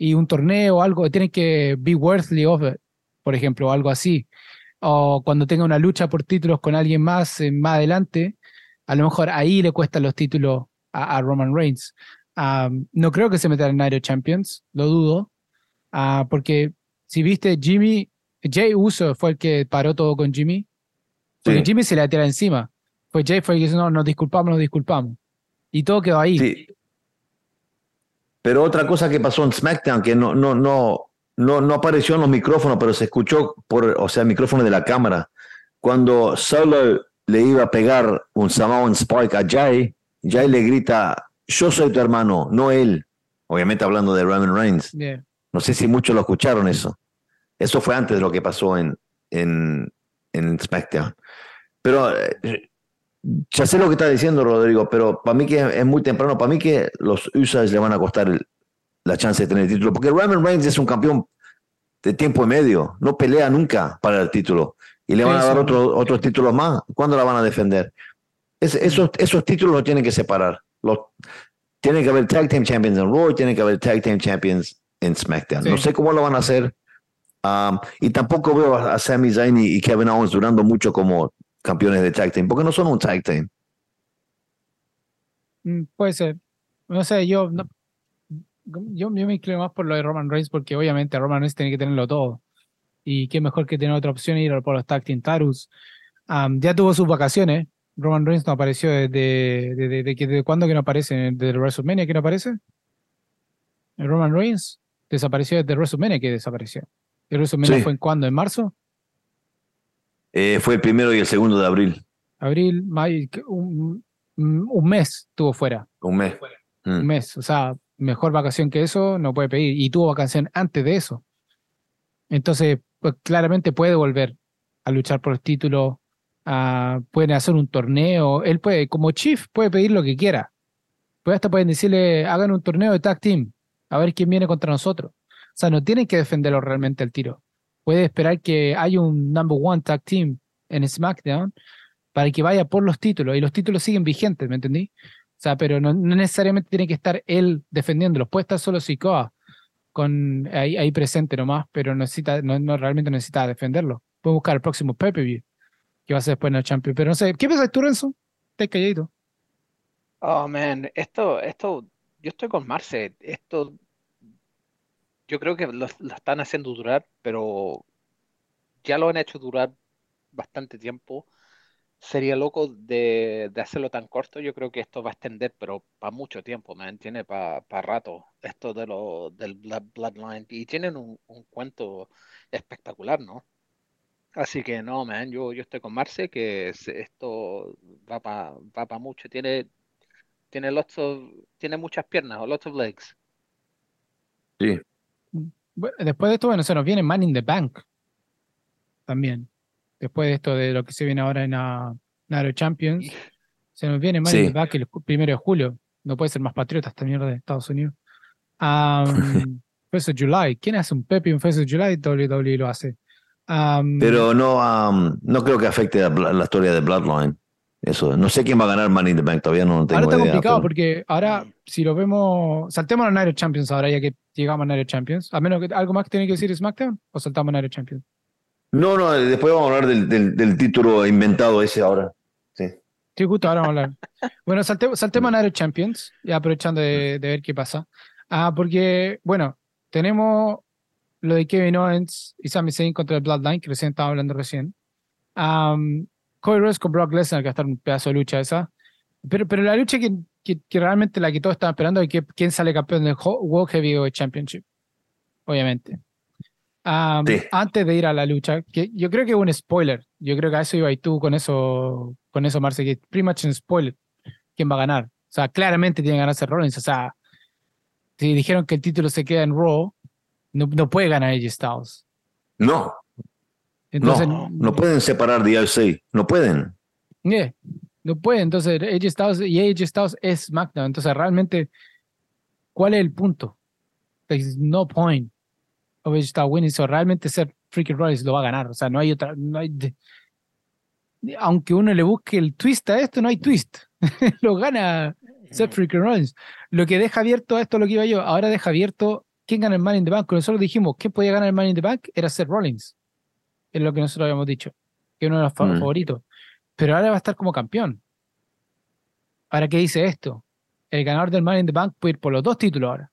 y un torneo o algo, tiene que be worthy of it, por ejemplo, o algo así. O cuando tenga una lucha por títulos con alguien más eh, más adelante, a lo mejor ahí le cuestan los títulos a, Roman Reigns. no creo que se meta en Night Champions, lo dudo, uh, porque si viste Jimmy, Jay Uso fue el que paró todo con Jimmy, porque Jimmy se le tira encima. Pues Jay fue el que dijo, no, nos disculpamos, nos disculpamos. Y todo quedó ahí. Sí. Pero otra cosa que pasó en SmackDown, que no, no, no, no, no apareció en los micrófonos, pero se escuchó por, o sea, el micrófono de la cámara. Cuando Solo le iba a pegar un Samoan Spike a Jay, Jay le grita, yo soy tu hermano, no él. Obviamente hablando de Roman Reigns. No sé si muchos lo escucharon eso. Eso fue antes de lo que pasó en, en, en SmackDown. Pero eh, ya sé lo que está diciendo Rodrigo, pero para mí que es muy temprano, para mí que los USAs le van a costar la chance de tener el título, porque Roman Reigns es un campeón de tiempo y medio, no pelea nunca para el título y le van a dar otros títulos más. ¿Cuándo la van a defender? esos, esos títulos los tienen que separar. Los, tiene que haber Tag Team Champions en Raw y tiene que haber Tag Team Champions en SmackDown. No sé cómo lo van a hacer. Um, y tampoco veo a, Sami Zayn y, Kevin Owens durando mucho como campeones de Tag Team, porque no son un Tag Team. Mm, puede ser. No sé, yo, yo, me inclino más por lo de Roman Reigns, porque obviamente Roman Reigns tiene que tenerlo todo. Y qué mejor que tener otra opción ir por los Tag Team Tarus. Um, ya tuvo sus vacaciones, Roman Reigns no apareció desde, desde, desde, cuándo que no aparece, desde WrestleMania que no aparece. Roman Reigns desapareció desde WrestleMania que desapareció. ¿El WrestleMania fue en cuándo? ¿En marzo? Eh, fue el primero y el segundo de abril. Abril, mayo, un, un mes estuvo fuera. Un mes. Un mm. mes, o sea, mejor vacación que eso no puede pedir. Y tuvo vacación antes de eso. Entonces, pues claramente puede volver a luchar por el título pueden hacer un torneo. Él puede, como chief, puede pedir lo que quiera. Pues hasta pueden decirle, hagan un torneo de tag team, a ver quién viene contra nosotros. O sea, no tienen que defenderlo realmente el tiro. Puede esperar que haya un number one tag team en SmackDown para que vaya por los títulos y los títulos siguen vigentes, ¿me entendí? O sea, pero no, necesariamente tiene que estar él defendiéndolos. Puede estar solo Sikoa ahí, ahí presente nomás, pero necesita, no, realmente necesita defenderlo. Puede buscar el próximo pay-per-view que va a ser después en el Champions. Pero no sé, ¿qué piensas tú, Renzo? Estás calladito. Oh, man, esto, esto, yo estoy con Marce. Esto, yo creo que lo, están haciendo durar, pero ya lo han hecho durar bastante tiempo. Sería loco de, hacerlo tan corto. Yo creo que esto va a extender, pero para mucho tiempo, man. Tiene para rato esto de lo, del Bloodline. Y tienen un, un cuento espectacular, ¿no? Así que no, man, yo, yo estoy con Marce, que esto va para va pa mucho. Tiene, tiene, lots tiene muchas piernas o lots of legs. Sí. después de esto, bueno, se nos viene Man in the Bank también. Después de esto de lo que se viene ahora en la Nairo Champions, se nos viene Man in the Bank el primero de julio. No puede ser más patriota esta mierda de Estados Unidos. Um, <laughs> First of July. ¿Quién hace un Pepe en First of July? WWE lo hace. Pero no, no creo que afecte a la historia de Bloodline. Eso, no sé quién va a ganar Money in the Bank, todavía no tengo Ahora está complicado porque ahora, si lo vemos, saltemos a Night Champions ahora, ya que llegamos a Night Champions. A menos que algo más que tiene que decir SmackDown, o saltamos a Night Champions. No, no, después vamos a hablar del, del, título inventado ese ahora. Sí. Sí, justo ahora vamos a hablar. bueno, saltemos a Night Champions, ya aprovechando de, de ver qué pasa. Ah, porque, bueno, tenemos lo de Kevin Owens y Sami Zayn contra el Bloodline, que recién estaba hablando recién. Um, Cody Rhodes con Brock Lesnar, que va a estar un pedazo de lucha esa. Pero, pero la lucha que, que, realmente la que todos estaban esperando es que quién sale campeón del World Heavyweight Championship. Obviamente. Um, antes de ir a la lucha, que yo creo que es un spoiler. Yo creo que a eso iba y tú con eso, con eso, Marce, que pretty much un spoiler. ¿Quién va a ganar? O sea, claramente tiene que ganarse Rollins. O sea, si dijeron que el título se queda en Raw, no, no puede ganar AJ Styles. No. Entonces, no, no pueden separar de IC. No pueden. no pueden. Entonces, AJ Styles y AJ Styles es SmackDown. Entonces, realmente, ¿cuál es el punto? There's no point AJ Styles winning. So, realmente ser Freaky Rollins lo va a ganar. O sea, no hay otra. No hay aunque uno le busque el twist a esto, no hay twist. <laughs> lo gana Seth Freaking Rollins. Lo que deja abierto a esto lo que iba yo, ahora deja abierto ¿quién gana el Money in the Bank? Nosotros dijimos que podía ganar el Money in the Bank era Seth Rollins. Es lo que nosotros habíamos dicho, que uno de los mm. favoritos. Pero ahora va a estar como campeón. Ahora, ¿qué dice esto? El ganador del Money in the Bank puede ir por los dos títulos ahora.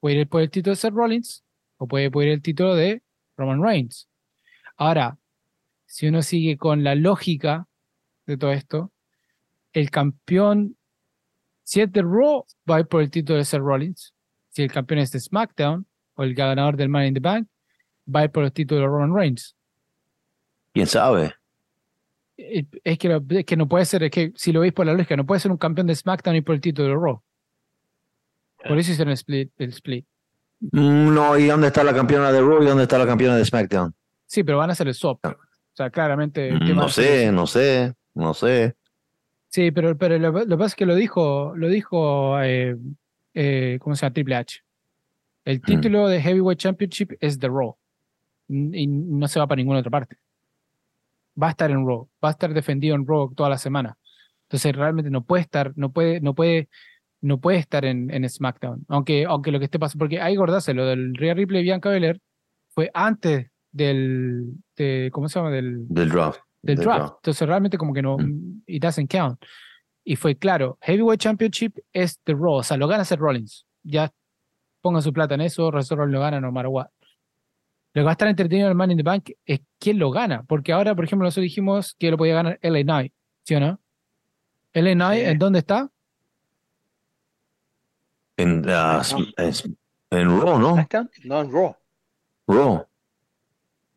Puede ir por el título de Seth Rollins o puede ir el título de Roman Reigns. Ahora, si uno sigue con la lógica de todo esto, el campeón, si es de Raw, va a ir por el título de Seth Rollins si el campeón es de SmackDown o el ganador del Money in the Bank, va a ir por el título de Roman Reigns. ¿Quién sabe? Es que, que no puede ser, es que si lo veis por la lógica, no puede ser un campeón de SmackDown y por el título de Raw. Por eso hicieron el split. El split. Mm, no, ¿y dónde está la campeona de Raw y dónde está la campeona de SmackDown? Sí, pero van a hacer el swap. O sea, claramente. Mm, no sé, no sé, no sé. Sí, pero, pero lo, que pasa es que lo dijo, lo dijo eh, eh, ¿cómo se llama? Triple H. El título de Heavyweight Championship es The Raw y no se va para ninguna otra parte. Va a estar en Raw, va a estar defendido en Raw toda la semana. Entonces realmente no puede estar, no puede, no puede, no puede estar en, en SmackDown. Aunque, aunque lo que esté pasando, porque hay gordarse, lo del Rhea Ripley y Bianca Belair fue antes del, de, ¿cómo se llama? Del, Del draft. del Del draft. draft. Entonces realmente como que no, Mm. it doesn't count. Y fue claro, Heavyweight Championship es The Raw, o sea, lo gana Seth Rollins. Ya pongan su plata en eso, Seth Rollins lo gana no matter what. Lo que va a estar entretenido en el Money in the Bank es quién lo gana, porque ahora, por ejemplo, nosotros dijimos que lo podía ganar LA Knight, ¿sí o no? LA Knight. ¿en dónde está? En, ah, en, en Raw, ¿no? No, en Raw. Raw. O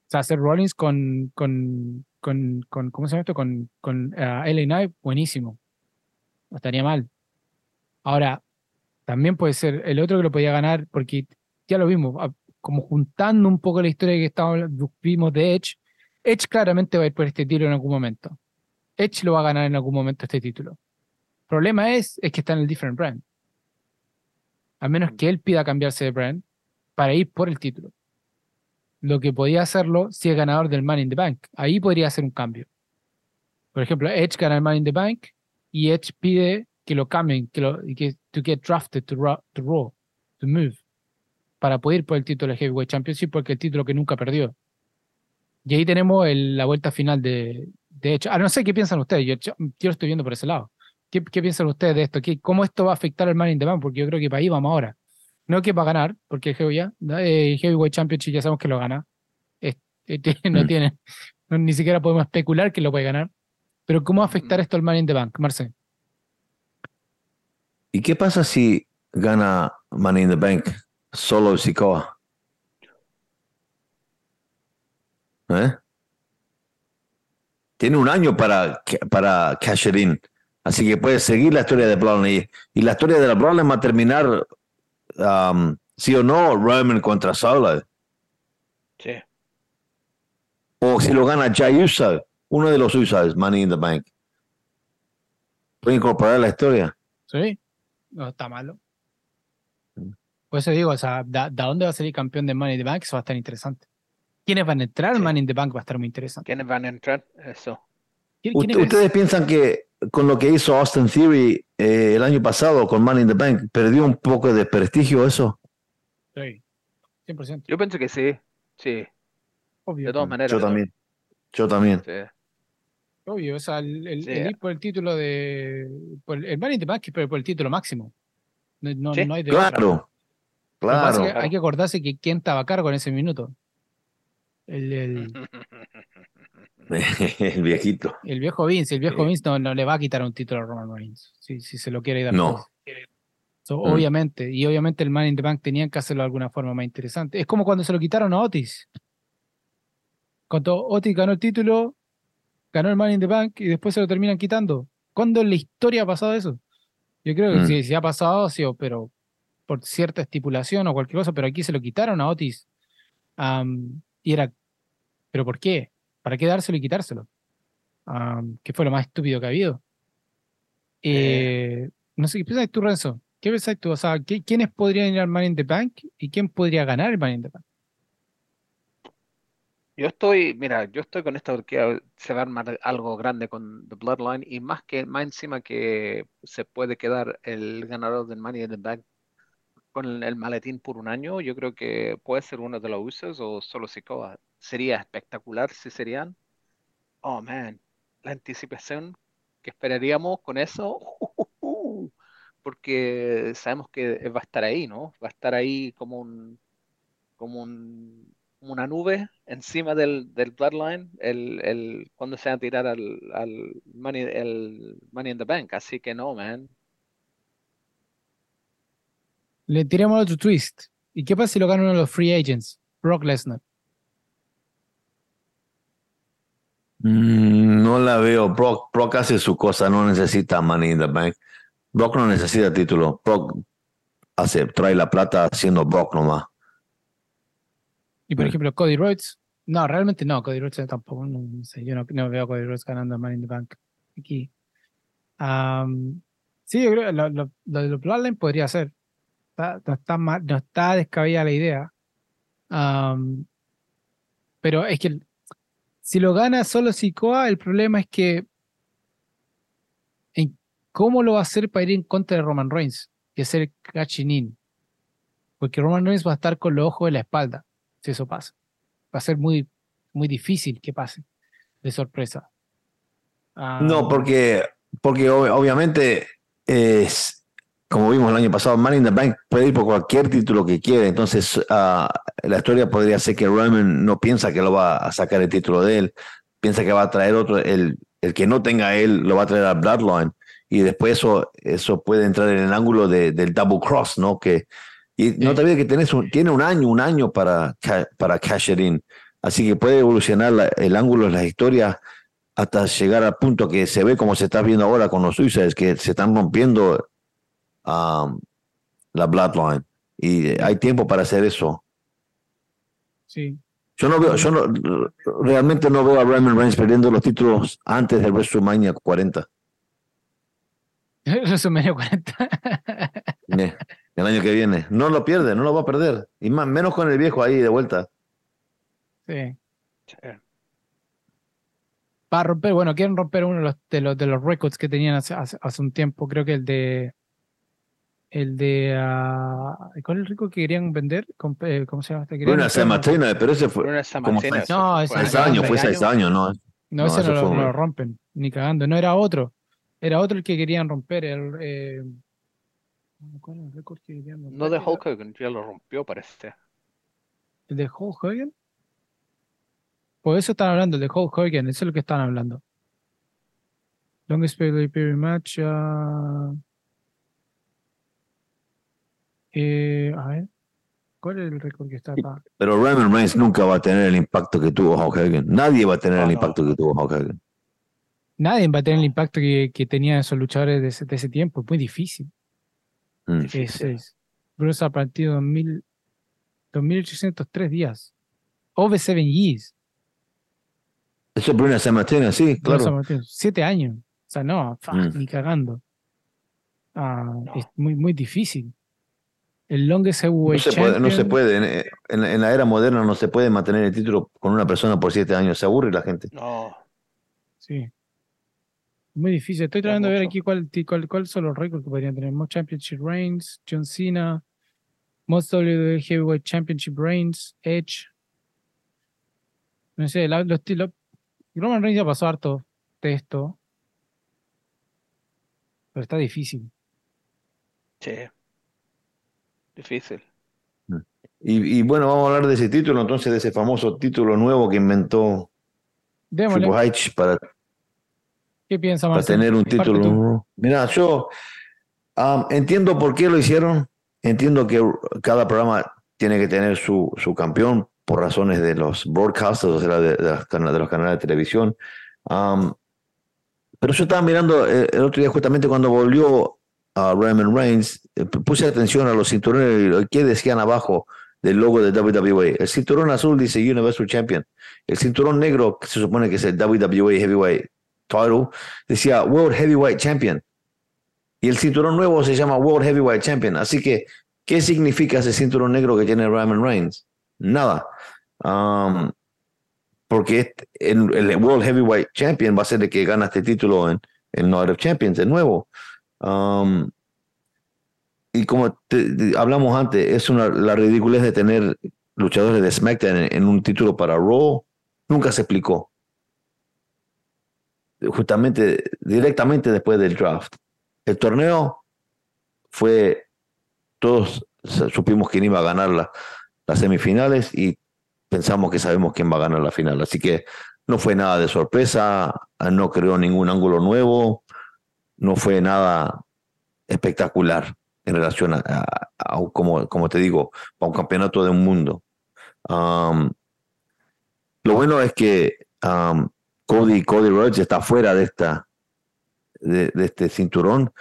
sea, Seth Rollins con, con, con, con ¿cómo se llama esto? Con, con ah, LA Knight, buenísimo. No estaría mal. Ahora, también puede ser el otro que lo podía ganar, porque ya lo vimos, ah, como juntando un poco la historia que estábamos, vimos de Edge. Edge claramente va a ir por este título en algún momento. Edge lo va a ganar en algún momento este título. El problema es, es que está en el different brand. A menos que él pida cambiarse de brand para ir por el título lo que podía hacerlo si es ganador del Money in the Bank. Ahí podría hacer un cambio. Por ejemplo, Edge gana el Money in the Bank y Edge pide que lo cambien, que lo que to get drafted to Raw, to, Raw, to move, para poder ir por el título de Heavyweight Championship, porque el título que nunca perdió. Y ahí tenemos el- la vuelta final de, de Edge. Ah, no sé qué piensan ustedes, yo, yo, estoy viendo por ese lado. ¿Qué, qué piensan ustedes de esto? ¿Qué, ¿Cómo esto va a afectar al Money in the Bank? Porque yo creo que para ahí vamos ahora. No que va a ganar, porque el Heavy- ya, eh, Heavyweight Championship ya sabemos que lo gana. Es- eh, <laughs> no Mm. tiene, no- ni siquiera podemos especular que lo puede ganar. Pero ¿cómo va a afectar Mm. esto al Money in the Bank, Marce? ¿Y qué pasa si gana Money in the Bank solo Sikoa? ¿Eh? Tiene un año para, para cash it in. Así que puede seguir la historia de Bloodline. Y, la historia de la Bloodline va a terminar, um, sí o no, Roman contra Solo. Sí. O si lo gana Jay Uso, uno de los Usos, Money in the Bank. Puede incorporar la historia. Sí, no está malo. Por eso digo, o sea, ¿de, de dónde va a salir campeón de Money in the Bank? Eso va a estar interesante. ¿Quiénes van a entrar Sí. Money in the Bank? Va a estar muy interesante. ¿Quiénes van a entrar? Eso. ¿Quién- Ut- quiénes- ¿Ustedes piensan que con lo que hizo Austin Theory eh, el año pasado con Money in the Bank perdió un poco de prestigio eso? Sí, 100%. Yo pienso que sí. Sí, Obvio. de todas maneras. Yo también. Yo también. Sí. Obvio, o sea, el, el- Sí. el ir por el título de. Por el, el Money in the Bank es por, el título máximo. No, no, Sí, no hay de otra. Claro. Que Claro. que hay que acordarse que quién estaba a cargo en ese minuto. El, el, <laughs> <laughs> el viejito. el viejo Vince. El viejo. Vince no, no le va a quitar un título a Roman Reigns. Si, si se lo quiere dar. No. So, Mm. Obviamente. Y obviamente el Money in the Bank tenían que hacerlo de alguna forma más interesante. Es como cuando se lo quitaron a Otis. Cuando Otis ganó el título, ganó el Money in the Bank y después se lo terminan quitando. ¿Cuándo en la historia ha pasado eso? Yo creo que Mm. si, si ha pasado, ha sido, pero por cierta estipulación o cualquier cosa, pero aquí se lo quitaron a Otis. Y era, ¿pero por qué? ¿Para qué dárselo y quitárselo? Am, que fue lo más estúpido que ha habido. Eh, no sé, ¿qué piensas tú, Renzo? ¿Qué piensas tú? O sea, ¿qué- ¿quiénes podrían ir al Money in the Bank y quién podría ganar el Money in the Bank? Yo estoy, mira, yo estoy con esto porque se va a armar algo grande con The Bloodline y más que más encima que se puede quedar el ganador del Money in the Bank con el, el maletín por un año, yo creo que puede ser uno de los usos o solo Sikoa. Sería espectacular si serían. Oh man, la anticipación que esperaríamos con eso, <laughs> porque sabemos que va a estar ahí, ¿no? Va a estar ahí como un como un, una nube encima del, del Bloodline el, el, cuando se va a tirar al, money, el Money in the Bank. Así que no, man. Le tiremos otro twist. ¿Y qué pasa si lo gana uno de los free agents? Brock Lesnar. Mm, No la veo. Brock, Brock hace su cosa, no necesita Money in the Bank. Brock no necesita título. Brock hace, trae la plata haciendo Brock nomás. Y por ejemplo, Cody Rhodes. No, realmente no, Cody Rhodes tampoco. No, no sé, yo no, no veo a Cody Rhodes ganando Money in the Bank aquí. Am, sí, yo creo que lo, lo, lo de los Bloodline podría ser. Está- no, está mal- no está descabellada la idea. Am, pero es que si lo gana solo Sikoa, el problema es que ¿en ¿cómo lo va a hacer para ir en contra de Roman Reigns? Que es el. Porque Roman Reigns va a estar con los ojos de la espalda, si eso pasa. Va a ser muy, muy difícil que pase de sorpresa. no, Ah, porque, porque ob- obviamente es, como vimos el año pasado, Money in the Bank puede ir por cualquier título que quiera. Entonces, ah, la historia podría ser que Roman no piensa que lo va a sacar el título de él, piensa que va a traer otro, el, el que no tenga él lo va a traer al Bloodline. Y después eso, eso puede entrar en el ángulo de- del double cross, ¿no? Que, y no te olvides que tenés un- tiene un año, un año para, para cash it in. Así que puede evolucionar la- el ángulo de las historias hasta llegar al punto que se ve como se está viendo ahora con los Suicides, que se están rompiendo um, la Bloodline. Y hay tiempo para hacer eso. sí. Yo no veo, yo no, realmente no veo a Roman Reigns perdiendo los títulos antes del WrestleMania 40, <laughs> WrestleMania 40. eh, el año que viene. No lo pierde, no lo va a perder. Y más, menos con el viejo ahí de vuelta. sí. Va a romper, bueno, quieren romper uno de los, de los, de los récords que tenían hace, hace, hace un tiempo. Creo que el de. El de. ah, ¿Cuál es el récord que querían vender? Eh, ¿Cómo se llama? este? Querían Bueno, hacer Sam una- Martina, pero ese fue eso No, ese seis años, fue seis años, ¿no? No, No, ese eso no, lo- rompen, ni cagando. No era otro. Era otro el que querían romper. El, eh, ¿Cuál era el récord que querían romper? No de Hulk Hogan, ya lo rompió, parece. ¿El de Hulk Hogan? Por eso están hablando, el de Hulk Hogan, eso es lo que están hablando. Longest period period match. ah, eh, a ver. ¿Cuál es el récord que está acá? Pero Roman Reigns nunca va a tener el impacto que tuvo Hulk Hogan. Nadie va a tener No, el no. impacto que tuvo Hulk Hogan. Nadie va a tener el impacto que, que tenían esos luchadores de ese, de ese tiempo. Es muy difícil. Mm. Es, es. Bruce ha partido 2000 2803 días. Over seven years. Eso es Bruno San Martina, sí, claro. Sammartino, Siete años. O sea, no, fa, Mm. ni cagando. Ah, No. Es muy, muy difícil. El longest No se puede, no se puede. En, en- en la era moderna no se puede mantener el título con una persona por siete años. Se aburre la gente. No, Sí. Muy difícil. Estoy Es tratando de ver aquí cuál, ti- cuál, cuáles son los récords que podrían tener. Most Championship Reigns, John Cena, Most WWE Heavyweight Championship Reigns, Edge. No sé, la- los, ti- lo- Roman Reigns ya pasó harto de esto. Pero está difícil. sí. Difícil. Y, y bueno, vamos a hablar de ese título, entonces, de ese famoso título nuevo que inventó. Triple H para, ¿Qué piensa para tener un título. Mira, yo entiendo por qué lo hicieron. Entiendo que cada programa tiene que tener su, su campeón por razones de los broadcasters, o sea, de, de de los canales de televisión. Pero yo estaba mirando eh, el otro día, justamente cuando volvió a Roman Reigns, eh, puse atención a los cinturones que decían abajo del logo de WWE. El cinturón azul dice Universal Champion. El cinturón negro, que se supone que es el WWE Heavyweight Title, decía World Heavyweight Champion. Y el cinturón nuevo se llama World Heavyweight Champion. Así que, ¿qué significa ese cinturón negro que tiene Roman Reigns? Nada. Um, porque el, el World Heavyweight Champion va a ser el que gana este título en el Night of Champions de nuevo. Y como hablamos antes, es una, la ridiculez de tener luchadores de SmackDown en, un título para Raw. Nunca se explicó. Justamente, directamente después del draft. El torneo fue, todos supimos quién iba a ganar la- las semifinales y pensamos que sabemos quién va a ganar la final. Así que no fue nada de sorpresa, no creó ningún ángulo nuevo, no fue nada espectacular en relación a, a- a- como, como te digo, a un campeonato de un mundo. Um, lo bueno es que um, Cody, Cody Rhodes está fuera de esta de, de este cinturón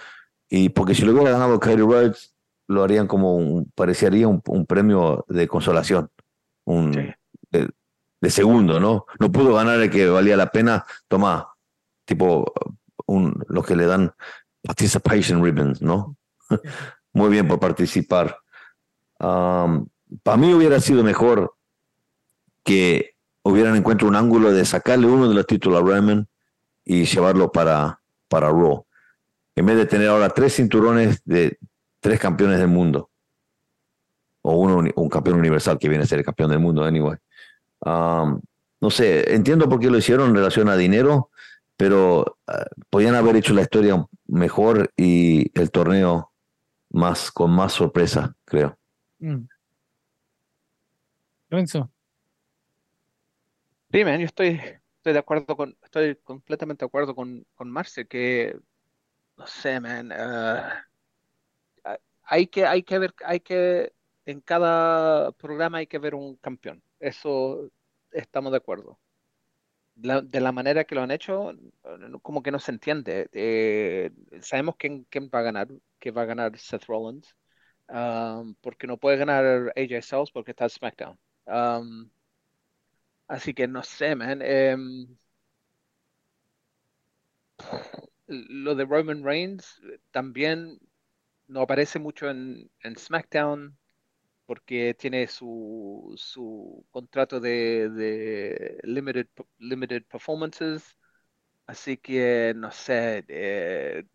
y porque si lo hubiera ganado Cody Rhodes lo harían como un, parecería un, un premio de consolación, un Sí. de, de segundo, ¿no? No pudo ganar el que valía la pena, toma, tipo un, los que le dan participation ribbons, ¿no? <laughs> Muy bien por participar. Para mí hubiera sido mejor que hubieran encontrado un ángulo de sacarle uno de los títulos a Raymond y llevarlo para, para Raw. en vez de tener ahora tres cinturones de tres campeones del mundo. O uno, un campeón universal que viene a ser el campeón del mundo, anyway. Um, no sé, entiendo por qué lo hicieron en relación a dinero, pero uh, podían haber hecho la historia mejor y el torneo más con más sorpresa, creo. Mm. Lorenzo. Sí, yo estoy, estoy de acuerdo con, estoy completamente de acuerdo con, con Marce, que no sé, man, uh, hay que, hay que ver, hay que, en cada programa hay que ver un campeón. Eso estamos de acuerdo. De la manera que lo han hecho, como que no se entiende. Eh, sabemos quién, va a ganar, que va a ganar Seth Rollins, um, porque no puede ganar AJ Styles porque está en SmackDown. Um, así que no sé, man. Em, lo de Roman Reigns también no aparece mucho en, SmackDown porque tiene su, su contrato de, limited, limited performances. Así que no sé, eh,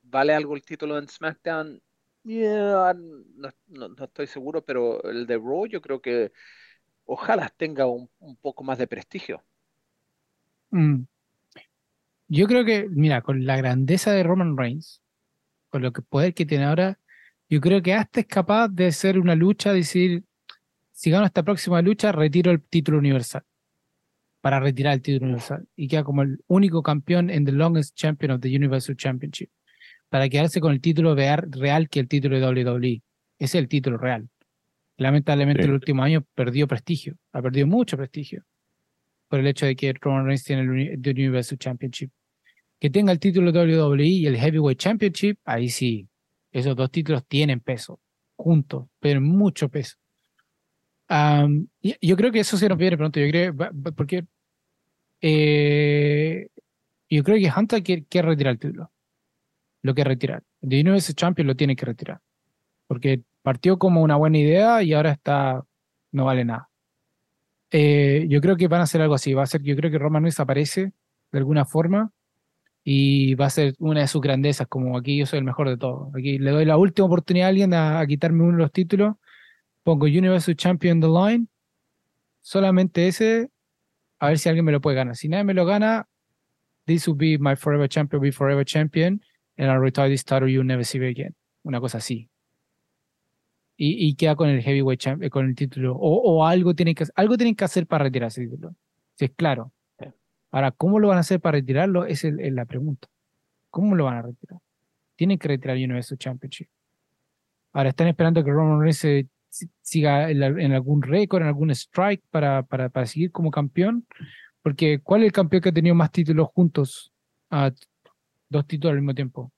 ¿vale algo el título en SmackDown? no, estoy seguro, pero el de Raw yo creo que ojalá tenga un, poco más de prestigio. Mm. Yo creo que, mira, con la grandeza de Roman Reigns, con lo que poder que tiene ahora, yo creo que hasta es capaz de hacer una lucha, decir, si gano esta próxima lucha, retiro el título universal. Para retirar el título universal. Y queda como el único campeón en the longest champion of the Universal Championship. Para quedarse con el título real que el título de WWE. Ese es el título real. Lamentablemente, el último año perdió prestigio. Ha perdido mucho prestigio. Por el hecho de que Roman Reigns tiene el Universal Championship que tenga el título WWE y el Heavyweight Championship, ahí sí, esos dos títulos tienen peso, juntos, pero mucho peso. yo creo que eso se nos viene pronto, yo creo, porque eh, yo creo que Hunter quiere, retirar el título. Lo que retirar. El Universal Champion lo tiene que retirar. Porque partió como una buena idea y ahora está, no vale nada. Eh, yo creo que van a hacer algo así. Va a ser, yo creo que Roman Reigns aparece de alguna forma y va a ser una de sus grandezas, como aquí yo soy el mejor de todos. Aquí le doy la última oportunidad a alguien a, quitarme uno de los títulos, pongo Universal Champion the line, solamente ese, a ver si alguien me lo puede ganar. Si nadie me lo gana, this will be my forever champion, be forever champion, and I'll retire this title you'll never see again. Una cosa así. Y, queda con el heavyweight champion, con el título. O, o algo tienen que algo tienen que hacer para retirar ese título. Si es claro. Ahora, ¿cómo lo van a hacer para retirarlo? Esa es, la pregunta. ¿Cómo lo van a retirar? Tienen que retirar el Universal Championship. Ahora, ¿están esperando que Roman Reigns siga en, algún récord, en algún strike para, para, para, seguir como campeón? Porque, ¿cuál es el campeón que ha tenido más títulos juntos? a dos títulos al mismo tiempo.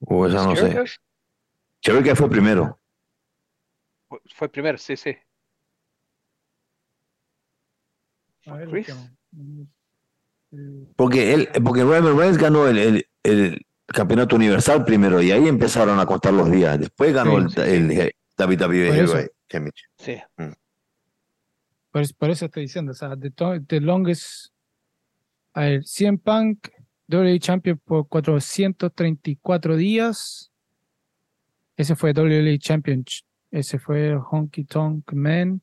O esa no sé. que fue primero. Fue primero, sí, sí. Porque él, porque Roman Reigns ganó el, el, campeonato universal primero y ahí empezaron a contar los días. Después ganó el, el, David WWE Sí. Mm. Por, eso estoy diciendo, o sea, the, longest. A ver, CM Punk, WWE Champion por 434 días. Ese fue WWE Champion. Ese fue Honky Tonk Man.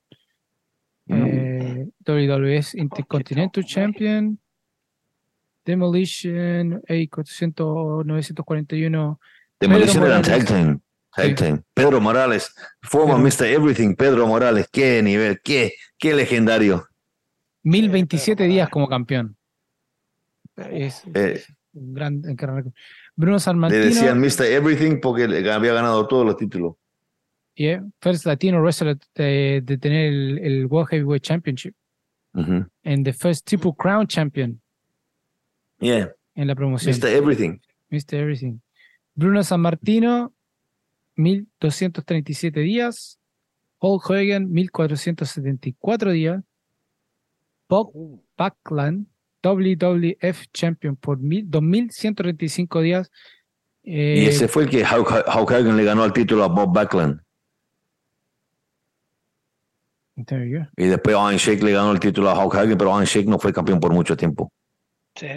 Eh, WWS Intercontinental Champion, Demolition, A400, 941. Demolition era Tag Pedro Morales, former Mr. Everything, Pedro Morales, qué nivel, qué, qué legendario. 1027 días como campeón. Es, eh, un gran, Bruno San Le decían Mr. Everything porque había ganado todos los títulos. Yeah, first Latino wrestler de, de tener el, el, World Heavyweight Championship. Uh And the first Triple Crown Champion. Yeah. En la promoción. Mr. Everything. Mr. Everything. Bruno San Martino, 1237 días. Hulk Hogan, 1474 días. Bob Backlund, WWF Champion por 2135 días. Eh, y ese fue el que Hulk Hogan le ganó el título a Bob Backlund. Y después Owen Shake le ganó el título a Hulk Hogan, pero Owen Shake no fue campeón por mucho tiempo. Sí.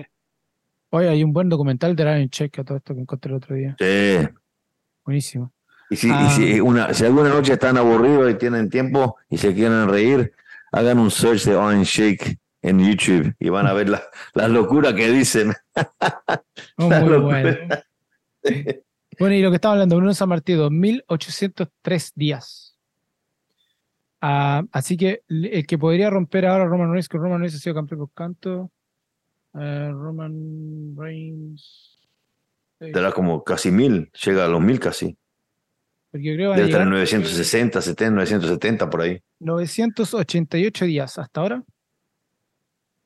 Hoy hay un buen documental de Ryan Check a todo esto que encontré el otro día. Sí. Buenísimo. Y si, y Ah. si, una, si alguna noche están aburridos y tienen tiempo y se quieren reír, hagan un search de Orange Shake en YouTube y van a ver la- las locuras que dicen. Oh, <laughs> La muy locura. bueno. <laughs> Bueno, y lo que estaba hablando, Bruno San Martín, 2803 días. Ah, así que el que podría romper ahora Roman Reigns, que Roman Reigns ha sido campeón por canto. eh, Roman Reigns. eh, Será como casi mil, llega a los mil casi. porque creo Debe estar en llegar 960, 70, 970 por ahí. 988 días hasta ahora.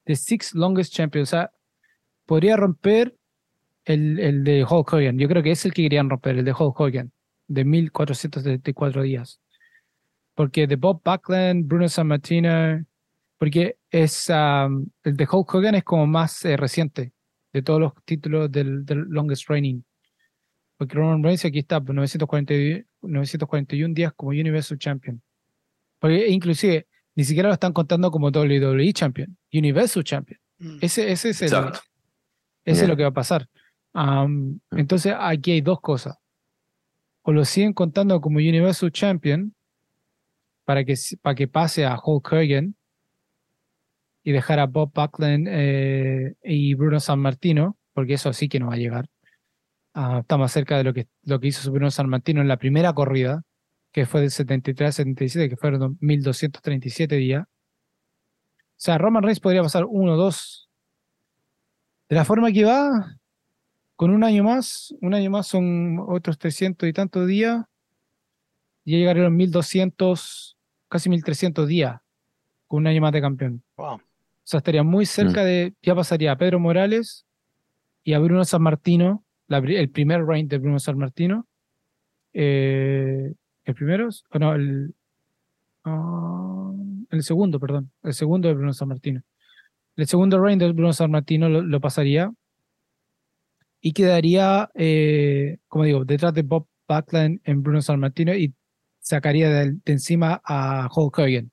The Six Longest Champions. O sea, podría romper el, el de Hulk Hogan. Yo creo que es el que querían romper, el de Hulk Hogan, de 1474 días. Porque de Bob Backlund, Bruno Sammartino, porque es um, el de Hulk Hogan es como más eh, reciente de todos los títulos del, del Longest Reigning. Porque Roman Reigns aquí está por 940 941 días como Universal Champion. Porque inclusive ni siquiera lo están contando como WWE Champion, Universal Champion. Mm. Ese, ese es, el, Exacto. ese es Yeah. lo que va a pasar. Am, entonces aquí hay dos cosas. O lo siguen contando como Universal Champion para que, para que pase a Hulk Hogan y dejar a Bob Backlund eh, y Bruno San Martino, porque eso sí que no va a llegar. Ah, está más cerca de lo que, lo que hizo Bruno San Martino en la primera corrida, que fue del 73 al 77, que fueron 1237 días. O sea, Roman Reigns podría pasar uno, dos. De la forma que va, con un año más, un año más son otros 300 y tantos días, y ya llegaría a los 1200, casi 1300 días, con un año más de campeón. Wow. O sea, estaría muy cerca de, ya pasaría a Pedro Morales y a Bruno San Martino, la el primer reign de Bruno San Martino. Eh, ¿El primero? O no, el, ah, el segundo, perdón. El segundo de Bruno San Martino. El segundo reign de Bruno San Martino lo, lo pasaría y quedaría, eh, como digo, detrás de Bob Backlund en Bruno San Martino y sacaría de, de encima a Hulk Hogan,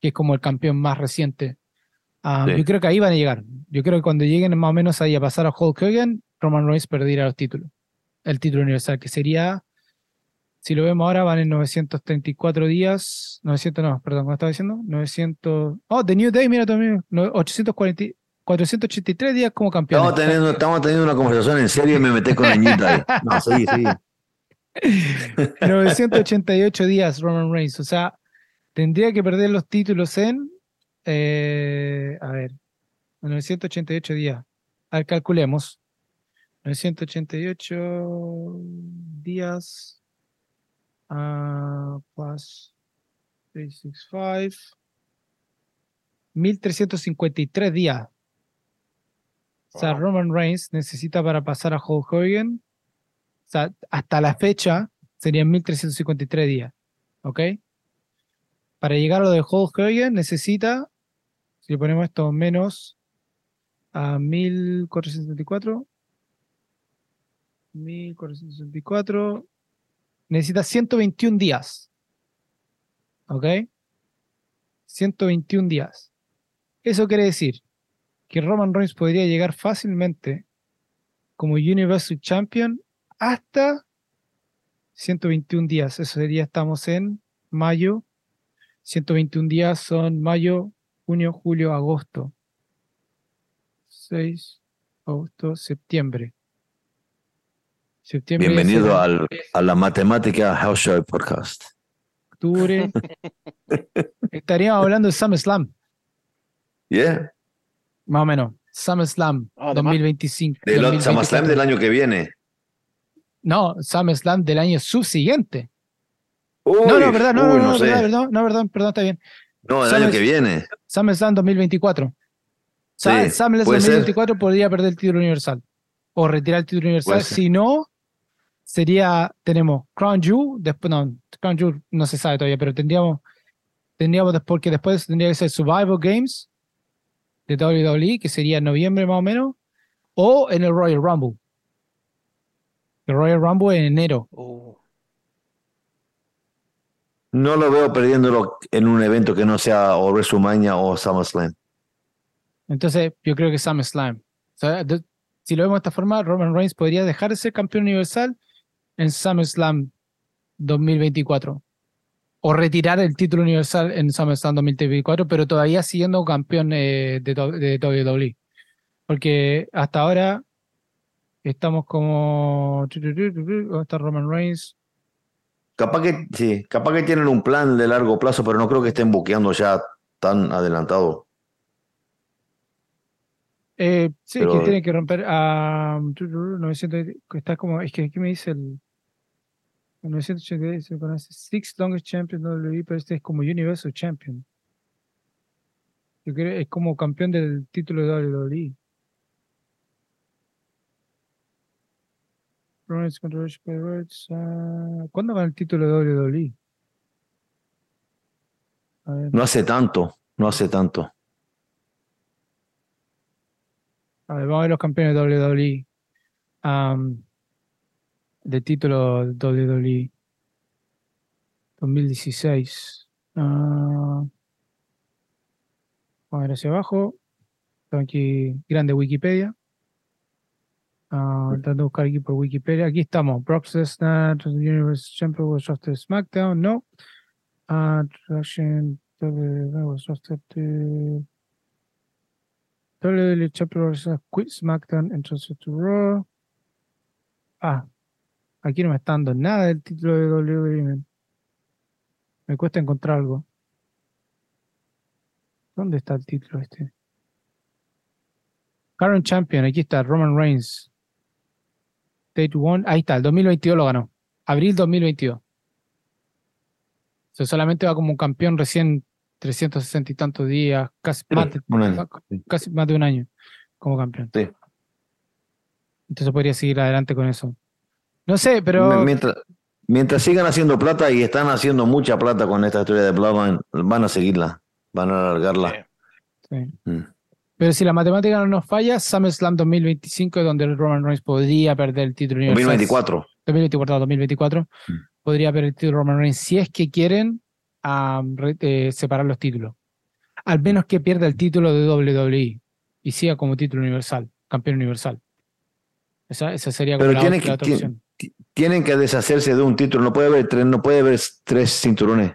que es como el campeón más reciente. Ah, Sí. Yo creo que ahí van a llegar. Yo creo que cuando lleguen más o menos ahí a pasar a Hulk Hogan, Roman Reigns perderá los títulos. El título universal, que sería, si lo vemos ahora, van en 934 días. 900, no, perdón, ¿cómo estaba diciendo? 900. Oh, The New Day, mira también. 840, 483 días como campeón. Estamos teniendo, estamos teniendo una conversación en serio y me metí con Añita ahí. No, sí, sí. 988 días Roman Reigns. O sea, tendría que perder los títulos en. eh, a ver. 988 días. A ver, calculemos. 988 días. ah, plus 365. 1353 días. O sea. Roman Reigns necesita para pasar a Hulk Hogan. Hasta la fecha serían 1353 días. ¿Ok? Para llegar a lo de Hulk Hogan necesita, si le ponemos esto menos a 1474, 1464, necesita 121 días. ¿Ok? 121 días. Eso quiere decir que Roman Reigns podría llegar fácilmente como Universal Champion hasta 121 días. Eso sería, estamos en mayo. 121 días son mayo, junio, julio, agosto. 6, agosto, septiembre. Bienvenido al, a la Matemática House Show Podcast. octubre. <laughs> Estaríamos hablando de SummerSlam, ¿Yeah? más o menos. SummerSlam Ah, de más. 2025. Del 2024. SummerSlam del año que viene. No, SummerSlam del año subsiguiente. Uy, no, no, verdad, no, uy, no, no no, sé. verdad, verdad, no, verdad, perdón, está bien. No, el Summers- año que viene. SummerSlam 2024. Sa- Sí, SummerSlam puede ser. 2024 podría perder el título universal. O retirar el título universal. Si no, sería, tenemos Crown Jewel, después, no, Crown Jewel no se sabe todavía, pero tendríamos, tendríamos después, porque después tendría que ser Survival Games de WWE, que sería en noviembre más o menos, o en el Royal Rumble. Royal Rumble en enero. Oh, No lo veo perdiéndolo en un evento que no sea o WrestleMania o SummerSlam. Entonces, yo creo que SummerSlam. O sea, de- si lo vemos de esta forma, Roman Reigns podría dejar de ser campeón universal en SummerSlam 2024 o retirar el título universal en SummerSlam 2024, pero todavía siguiendo campeón eh, de, de WWE. Porque hasta ahora estamos como... ¿Dónde está Roman Reigns? Capaz que, sí, capaz que tienen un plan de largo plazo, pero no creo que estén buqueando ya tan adelantado. Eh, sí, que tiene que romper a 900, está como, es que aquí me dice el 980 se conoce Six Longest Champion WWE, pero este es como Universal Champion. Yo creo es como campeón del título de WWE. Uh, ¿Cuándo ganó el título de WWE? No hace tanto, no hace tanto. A ver, vamos a ver los campeones de WWE. Um, de título de WWE 2016. Uh, vamos a ver hacia abajo. Tengo aquí grande Wikipedia. Uh, tratando de buscar aquí por Wikipedia. Aquí estamos. Brock Lesnar, Universe Champion was after SmackDown. No. Uh, Traction was after WWE Champion was quit SmackDown and transferred to Raw. Ah, aquí no me está dando nada del título de WWE. Me cuesta encontrar algo. ¿Dónde está el título este? Current Champion, aquí está, Roman Reigns. Date One, ahí está, el 2022 lo ganó. Abril 2022. O sea, solamente va como un campeón recién 360 y tantos días, casi, más, de, un casi más de un año como campeón. Sí. Entonces podría seguir adelante con eso. No sé, pero. Mientras, mientras sigan haciendo plata y están haciendo mucha plata con esta historia de Bloodline, van a seguirla, van a alargarla. Sí. Mm. Pero si la matemática no nos falla, SummerSlam 2025 es donde Roman Reigns podría perder el título universal. 2024. 2024, 2024. Podría perder el título Roman Reigns si es que quieren eh, separar los títulos. Al menos que pierda el título de WWE y siga como título universal, campeón universal. Esa, sería Pero la, tienen, que, tienen que deshacerse de un título. No puede haber tres, no puede haber tres cinturones.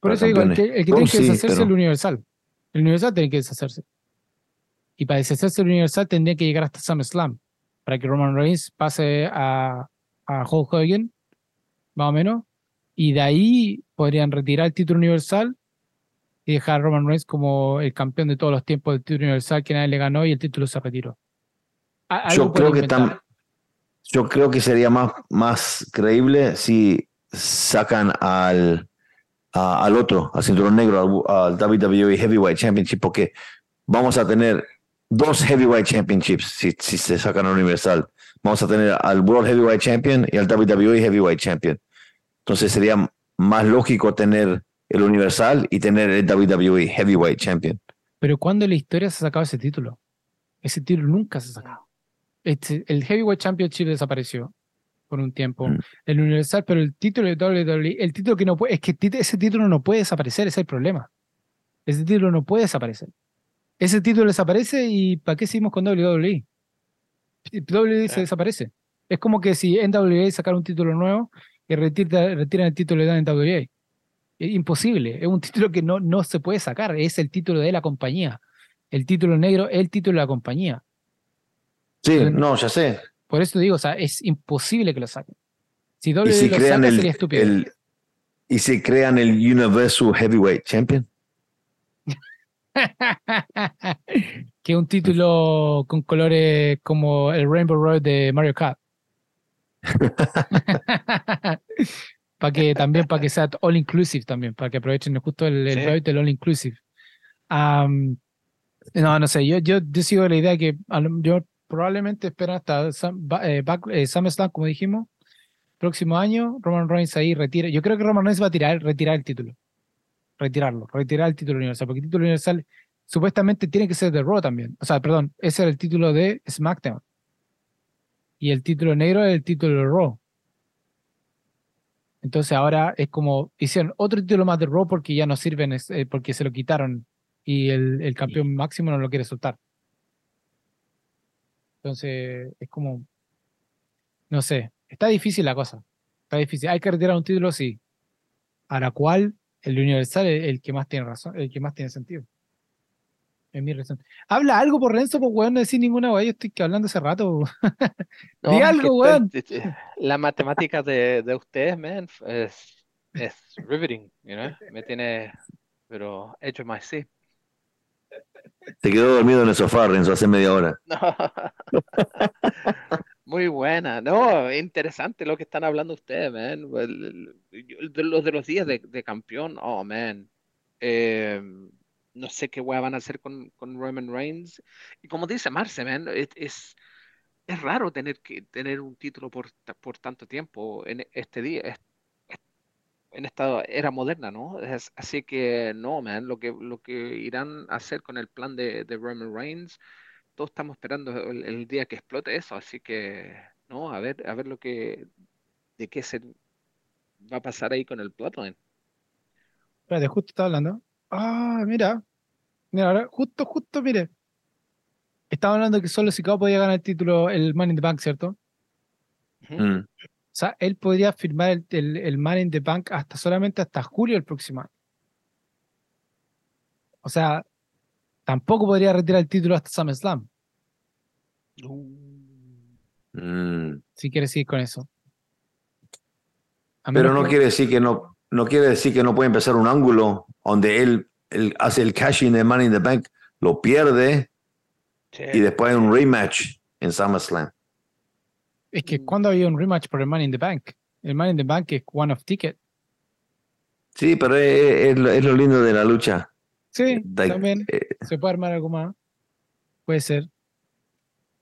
Por eso digo, el que, tiene que deshacerse es el universal. El universal tiene que deshacerse. Y para deshacerse el Universal tendría que llegar hasta SummerSlam para que Roman Reigns pase a, a Hulk Hogan, más o menos. Y de ahí podrían retirar el título Universal y dejar a Roman Reigns como el campeón de todos los tiempos del título Universal que nadie le ganó y el título se retiró. Yo creo que yo creo que sería más, más creíble si sacan al, al otro, al cinturón negro, al, al WWE Heavyweight Championship, porque vamos a tener dos Heavyweight Championships si, si se sacan a Universal. Vamos a tener al World Heavyweight Champion y al WWE Heavyweight Champion. Entonces sería más lógico tener el Universal y tener el WWE Heavyweight Champion. Pero ¿cuándo en la historia se ha sacado ese título? Ese título nunca se ha sacado. Este, el Heavyweight Championship desapareció por un tiempo. Mm. El Universal, pero el título de WWE, el título que no puede, es que ese título no puede desaparecer, ese es el problema. Ese título no puede desaparecer ese título desaparece y ¿para qué seguimos con WWE? WWE se desaparece. Es como que si NWA sacara un título nuevo y retiran el título de NWA. Es imposible, es un título que no, no se puede sacar, es el título de la compañía. El título negro es el título de la compañía. Sí, no, ya sé. Por eso digo, o sea, es imposible que lo saquen. Si WWE lo saca, sería estúpido. ¿Y si crean el Universal Heavyweight Champion? <laughs> que un título con colores como el Rainbow Road de Mario Kart. <laughs> para que también para que sea all inclusive también, para que aprovechen justo el, el del all inclusive. no, no sé, yo, yo, yo sigo la idea que yo probablemente espero hasta eh, eh, SummerSlam, como dijimos, próximo año, Roman Reigns ahí retira. Yo creo que Roman Reigns va a tirar, retirar el título retirarlo, retirar el título universal, porque el título universal supuestamente tiene que ser de Raw también. O sea, perdón, ese era el título de SmackDown. Y el título negro es el título de Raw. Entonces ahora es como hicieron otro título más de Raw porque ya no sirven, eh, porque se lo quitaron y el, el campeón máximo no lo quiere soltar. Entonces, es como, no sé, está difícil la cosa. Está difícil. Hay que retirar un título, sí. A la cual el Universal es el que más tiene razón, el que más tiene sentido. Es mi razón. Habla algo por Renzo, pues weón, no decir ninguna weón. Yo estoy hablando hace rato. <laughs> No, Di algo, weón. La matemática de, de ustedes, man, es, es riveting, you know? Me tiene, pero hecho más sí. Se quedó dormido en el sofá, Renzo, hace media hora. <laughs> <laughs> Muy buena, no, interesante lo que están hablando ustedes, man. Los de los días de, de campeón, oh, man. Eh, no sé qué van a hacer con, con Roman Reigns. Y como dice Marce, man, es, es, es raro tener que tener un título por, por tanto tiempo en este día, en esta era moderna, ¿no? Así que no, man, lo que, lo que irán a hacer con el plan de, de Roman Reigns todos estamos esperando el, el día que explote eso, así que no, a ver, a ver lo que, de qué se va a pasar ahí con el Bloodline. Espérate, justo estaba hablando. Ah, mira. Mira, ahora, justo, justo, mire. Estaba hablando que solo Sicao podía ganar el título, el Money in the Bank, ¿cierto? Mm. O sea, él podría firmar el, el, el Money in the Bank hasta solamente hasta julio del próximo año. O sea, tampoco podría retirar el título hasta SummerSlam, Mm. si quiere seguir con eso. A Pero no que- quiere decir que no, no quiere decir que no puede empezar un ángulo donde él, él hace el cashing de Money in the Bank, lo pierde Sí. y después hay un rematch en SummerSlam. Es que cuando había un rematch por el Money in the Bank, el Money in the Bank es one of ticket. Sí, pero es, es lo lindo de la lucha. Sí, Like, también eh, se puede armar algo más. Puede ser.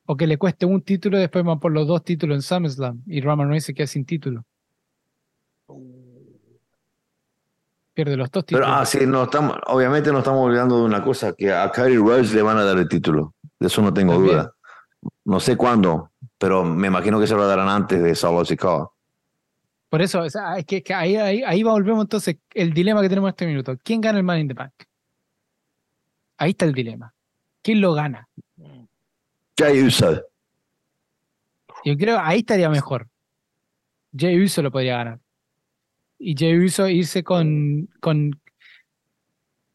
O que le cueste un título y después van por los dos títulos en SummerSlam y Roman Reigns se queda sin título. Pierde los dos pero títulos. ah, sí, no estamos, obviamente no estamos olvidando de una cosa, que a Cody Rhodes le van a dar el título. De eso no tengo También. duda. No sé cuándo, pero me imagino que se lo darán antes de Solo Sikoa. Por eso, o sea, es que, que ahí, ahí, ahí volvemos entonces el dilema que tenemos en este minuto. ¿Quién gana el Money in the Bank? Ahí está el dilema. ¿Quién lo gana? Jay Uso. Yo creo ahí estaría mejor. Jay Uso lo podría ganar. Y Jay Uso irse con, con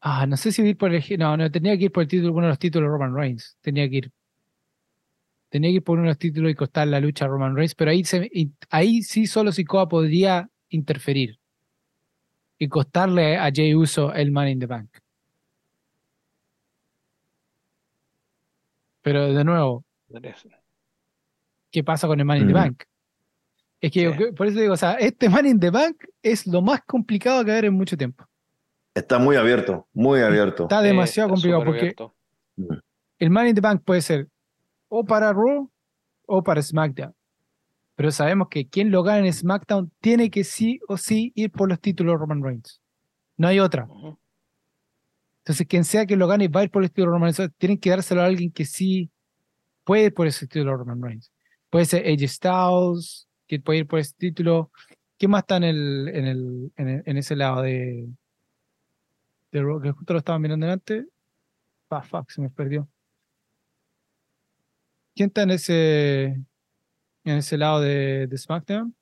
ah, no sé si ir por el no, no tenía que ir por el título, uno de los títulos de Roman Reigns. Tenía que ir. Tenía que ir por uno de los títulos y costar la lucha a Roman Reigns, pero ahí se, ahí sí solo Sikoa podría interferir y costarle a Jay Uso el Money in the Bank. Pero de nuevo, ¿qué pasa con el Money in the Mm. Bank? Es que yo Sí. por eso digo, o sea, este Money in the Bank es lo más complicado que haber en mucho tiempo. Está muy abierto, muy abierto. Está demasiado está complicado porque abierto. el Money in the Bank puede ser o para Raw o para SmackDown. Pero sabemos que quien lo gana en SmackDown tiene que sí o sí ir por los títulos de Roman Reigns. No hay otra. Entonces, quien sea que lo gane va a ir por el título de Roman Reigns. Tienen que dárselo a alguien que sí puede ir por ese título de Roman Reigns. Puede ser AJ Styles, que puede ir por ese título. ¿Quién más está en, el, en, el, en, ese lado de, de Raw? Que justo lo estaba mirando delante. Ah, fuck, se me perdió. ¿Quién está en ese, en ese lado de, de SmackDown?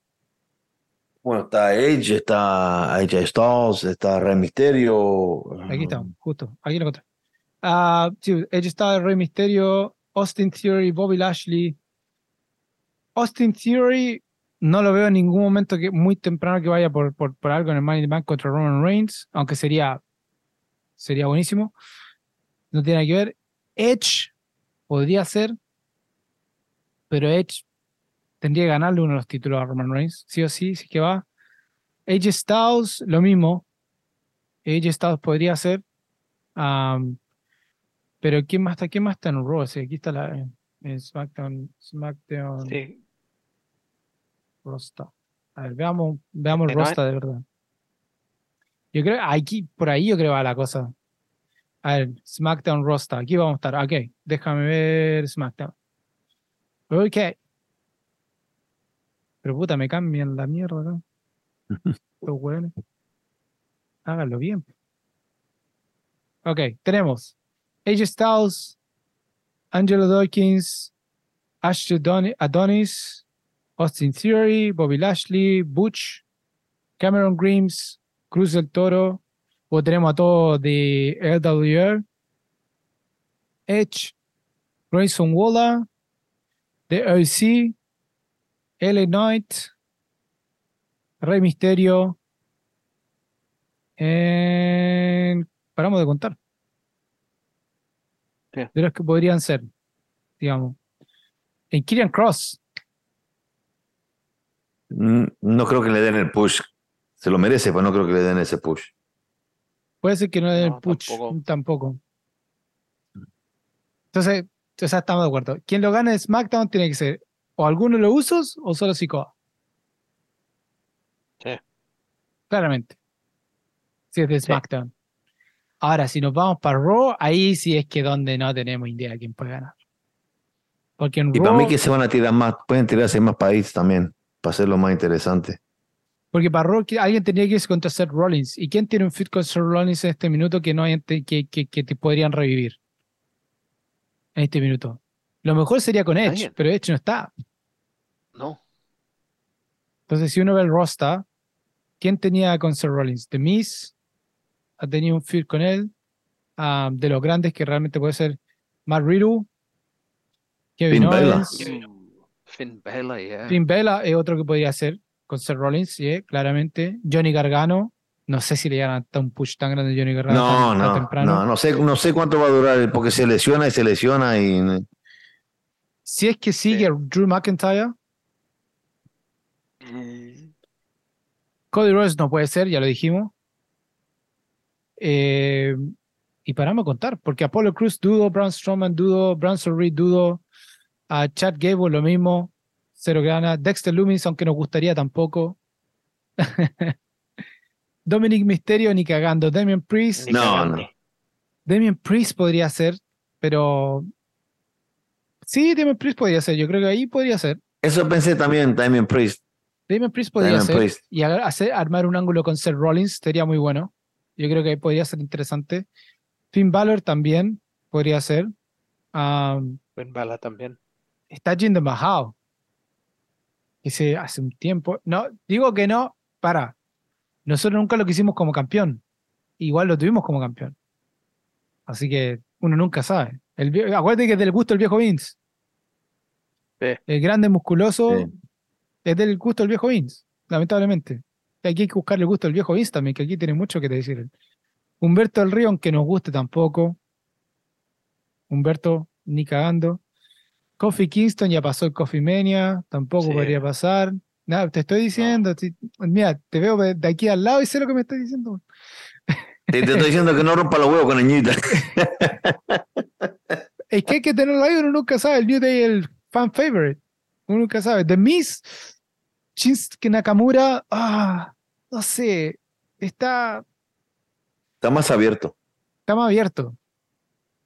Bueno, está Edge, está AJ Styles, está Rey Misterio. Aquí está, justo. Aquí lo encontré. Ah, sí, Edge está Rey Misterio, Austin Theory, Bobby Lashley. Austin Theory no lo veo en ningún momento que muy temprano que vaya por, por, por algo en el Money in the Bank contra Roman Reigns, aunque sería, sería buenísimo. No tiene nada que ver. Edge podría ser, pero Edge tendría que ganarle uno de los títulos a Roman Reigns, sí o sí, sí que va. AJ Styles, lo mismo. AJ Styles podría ser. Pero ¿quién más está? ¿Quién más está en Raw? Aquí está la en SmackDown, SmackDown Sí, roster. A ver, veamos, veamos el Este roster de verdad. Yo creo, aquí, por ahí yo creo va la cosa. A ver, SmackDown roster. Aquí vamos a estar. Ok, déjame ver SmackDown. Ok. Pero puta, me cambian la mierda acá. <laughs> Estos hueones. Háganlo bien. Ok, tenemos AJ Styles, Angelo Dawkins, Ashley Adoni- Adonis, Austin Theory, Bobby Lashley, Butch, Cameron Grimes, Cruz del Toro, o tenemos a todos de LWR, Edge, Grayson Waller, The OC, LA Knight, Rey Misterio, en- paramos de contar. Sí. De los que podrían ser, digamos. En Kieran Cross, Mm, No creo que le den el push. Se lo merece, pero no creo que le den ese push. puede ser que no den el push, tampoco. tampoco. Entonces, entonces estamos de acuerdo. Quien lo gane de SmackDown tiene que ser o alguno de los usos o solo Sikoa. Sí. Claramente. Si es de Sí. SmackDown. Ahora, si nos vamos para Raw, ahí sí es que donde no tenemos idea de quién puede ganar. Porque en Y para mí que se van a tirar más, pueden tirarse más países también, para hacerlo más interesante. porque para Raw alguien tenía que irse contra Seth Rollins. ¿Y quién tiene un fit con Seth Rollins en este minuto que no hay que, que, que te podrían revivir? En este minuto. Lo mejor sería con Edge, pero Edge no está. No. Entonces, si uno ve el roster, ¿quién tenía con Seth Rollins? The Miz ha tenido un feud con él. ah, de los grandes que realmente puede ser Matt Riddle, Kevin Finn Balor. Owens, Finn Balor, yeah. Finn Bella es otro que podría ser con Seth Rollins, sí, claramente. Johnny Gargano, no sé si le llegan hasta un push tan grande a Johnny Gargano No, tan, tan no, temprano. no, no sé, no sé cuánto va a durar, porque se lesiona y se lesiona y Si es que sigue Drew McIntyre, Mm, Cody Rhodes no puede ser, ya lo dijimos. Eh, y paramos a contar, porque Apollo Cruz dudo, Braun Strowman dudo, Branson Reed dudo, a Chad Gable lo mismo, cero gana, Dexter Loomis, aunque nos gustaría tampoco. <laughs> Dominic Mysterio ni cagando, Damian Priest, No, no. Damian Priest podría ser, pero sí, Damian Priest podría ser, yo creo que ahí podría ser. Eso pensé también, Damien Priest. Damian Priest podría ser Priest. y hacer, armar un ángulo con Seth Rollins sería muy bueno. Yo creo que podría ser interesante. Finn Balor también podría ser. Am, Finn Balor también. está Jinder Mahal. Ese hace un tiempo. No, digo que no, para. Nosotros nunca lo quisimos como campeón. Igual lo tuvimos como campeón. Así que uno nunca sabe. El, vie- acuérdate que es del gusto del viejo Vince. Sí. El grande musculoso Sí. es del gusto del viejo Vince, lamentablemente. Y Aquí hay que buscarle el gusto al viejo Vince también, que aquí tiene mucho que decir. Humberto del Río, aunque nos guste tampoco. Humberto, ni cagando. Coffee Kingston ya pasó el Coffee Mania, tampoco Sí. podría pasar. Nada, te estoy diciendo, mira, te veo de de aquí al lado y sé lo que me estás diciendo. Te, te estoy diciendo que no rompa los huevos con Añita. <laughs> Es que hay que tenerlo ahí, uno nunca sabe. El New Day, el fan favorite. Uno nunca sabe. The Miz, Shinsuke Nakamura, ah, no sé, está, Está más abierto. está más abierto.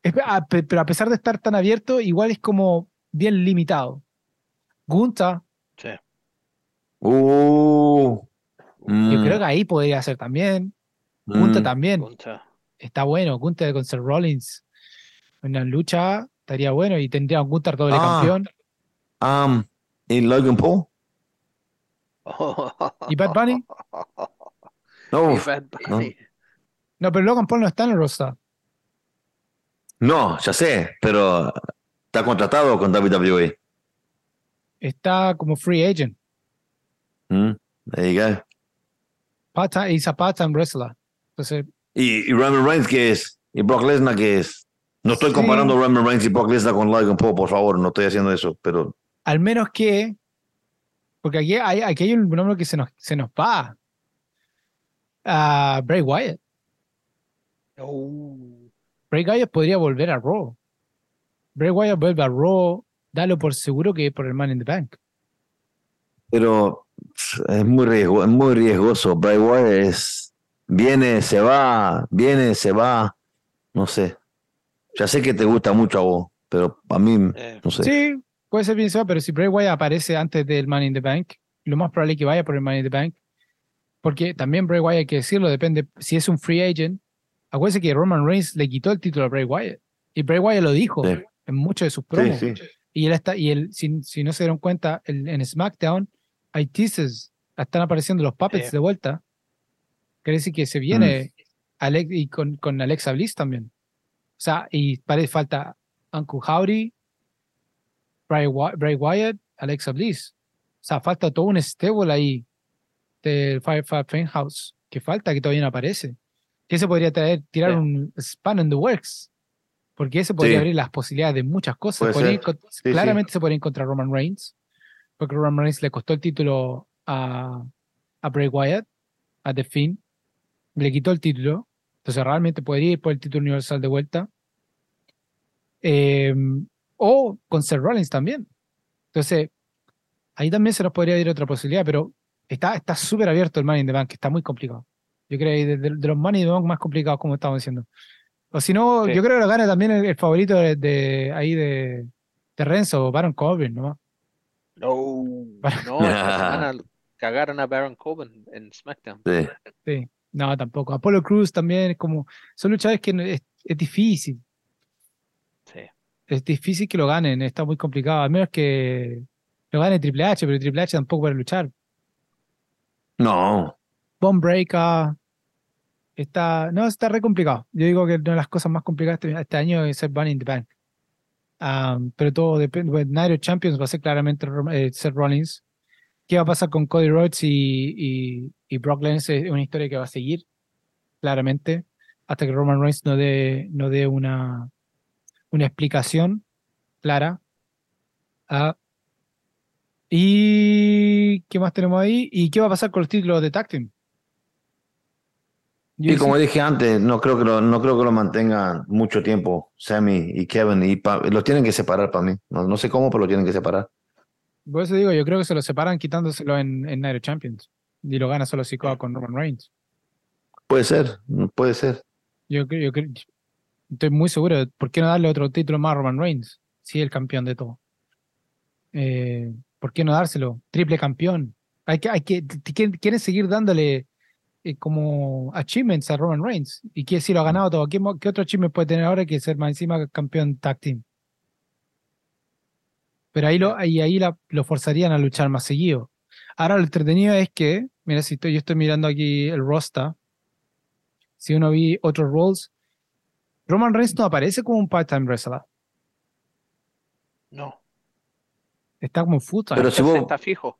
Es- a- pe- pero a pesar de estar tan abierto, igual es como bien limitado. Gunta, Sí. Uh, yo mm, creo que ahí podría ser también. Gunta mm. también. Gunta. Está bueno. Gunta con Seth Rollins. Una lucha estaría bueno y tendría un Gunter doble Ah. campeón. Um, ¿Y Logan Paul? <laughs> ¿Y Bad Bunny? No, Y Bad Bunny. No, pero Logan Paul no está en el roster. no, ya sé, pero está contratado con WWE. Está como free agent. Mm, there you go. Part-time, he's a part-time wrestler. Entonces, ¿Y, y Roman Reigns qué es? ¿Y Brock Lesnar qué es? No estoy Sí. comparando Roman Reigns y Brock Lesnar con Logan Paul, por favor, no estoy haciendo eso, pero al menos que, porque aquí hay, aquí hay un nombre que se nos, se nos va. a Bray Wyatt. Oh. Bray Wyatt podría volver a Raw. Bray Wyatt vuelve a Raw, dalo por seguro que por el Man in the Bank. pero es muy riesgo, es muy riesgoso. Bray Wyatt es viene, se va, viene, se va, no sé. Ya sé que te gusta mucho a vos, pero a mí Eh, no sé. Sí, puede ser bien, pero si Bray Wyatt aparece antes del Man in the Bank, lo más probable es que vaya por el Man in the Bank. Porque también Bray Wyatt, hay que decirlo, depende. Si es un free agent, acuérdense que Roman Reigns le quitó el título a Bray Wyatt. Y Bray Wyatt lo dijo Sí. en muchos de sus Sí, promos. sí. Y él está, y él, si, si no se dieron cuenta, el- en SmackDown hay teasers, están apareciendo los puppets Sí. de vuelta. Quiere decir que se Mm. viene Alex, y con, con Alexa Bliss también. O sea, y parece falta Uncle Howdy, Bray, Wy- Bray Wyatt, Alexa Bliss. O sea, falta todo un stable ahí del Firefly House que falta, que todavía no aparece. Que se podría traer, tirar un span in the works. Porque ese podría Sí. abrir las posibilidades de muchas cosas. Podría sí. claramente se podría encontrar Roman Reigns. Porque Roman Reigns le costó el título a, a Bray Wyatt, a The Finn. Le quitó el título. Entonces realmente podría ir por el título universal de vuelta. Em, o con Seth Rollins también. Entonces, ahí también se nos podría ir otra posibilidad, pero está está súper abierto el Money in the Bank, está muy complicado. Yo creo que de, de- de los Money in the Bank más complicados, como estamos diciendo. O si no, Sí. yo creo que lo gana también el, el favorito de, de- ahí de, de Renzo, Baron Corbin, ¿no? No, no, esta semana <laughs> cagaron a Baron Corbin en SmackDown. Sí. Sí, no, tampoco. Apollo Cruz también es como, son luchadores que es, es difícil, Sí. es difícil que lo ganen, está muy complicado, al menos que lo gane Triple H, pero Triple H tampoco puede luchar. No, Bomb Breaker. Está, no, está re complicado. Yo digo que una de las cosas más complicadas este, este año es ser Bunny in the Bank. Am, pero todo depende. Of Champions va a ser claramente eh, Seth Rollins. ¿Qué va a pasar con Cody Rhodes y, y, y Brock Lesnar? Es una historia que va a seguir, claramente, hasta que Roman Reigns no dé, no dé una, una explicación clara. Ah, ¿Y qué más tenemos ahí? ¿Y qué va a pasar con los títulos de Tag Y como dije antes, no creo que lo, no creo que lo mantengan mucho tiempo, Sammy y Kevin, y pa- los tienen que separar para mí. No, no sé cómo, pero lo tienen que separar. Por eso digo, yo creo que se lo separan quitándoselo en, en Night of Champions. Y lo gana solo Sikoa con Roman Reigns. Puede ser, puede ser. Yo, creo- yo creo- estoy muy seguro. de ¿Por qué no darle otro título más a Roman Reigns? Si es el campeón de todo. Eh, ¿Por qué no dárselo? Triple campeón. Hay que, hay que, quieren, seguir dándole eh, como achievements a Roman Reigns. Y que si lo ha ganado todo. ¿Qué, mo- qué otro achievement puede tener ahora que ser más encima campeón tag team? Pero ahí, lo, ahí, ahí la- lo forzarían a luchar más seguido. Ahora lo entretenido es que, mira, si estoy, yo estoy mirando aquí el roster, si uno vi otros roles, Roman Reigns no aparece como un part-time wrestler, No, está como full-time. Pero si vos- está fijo.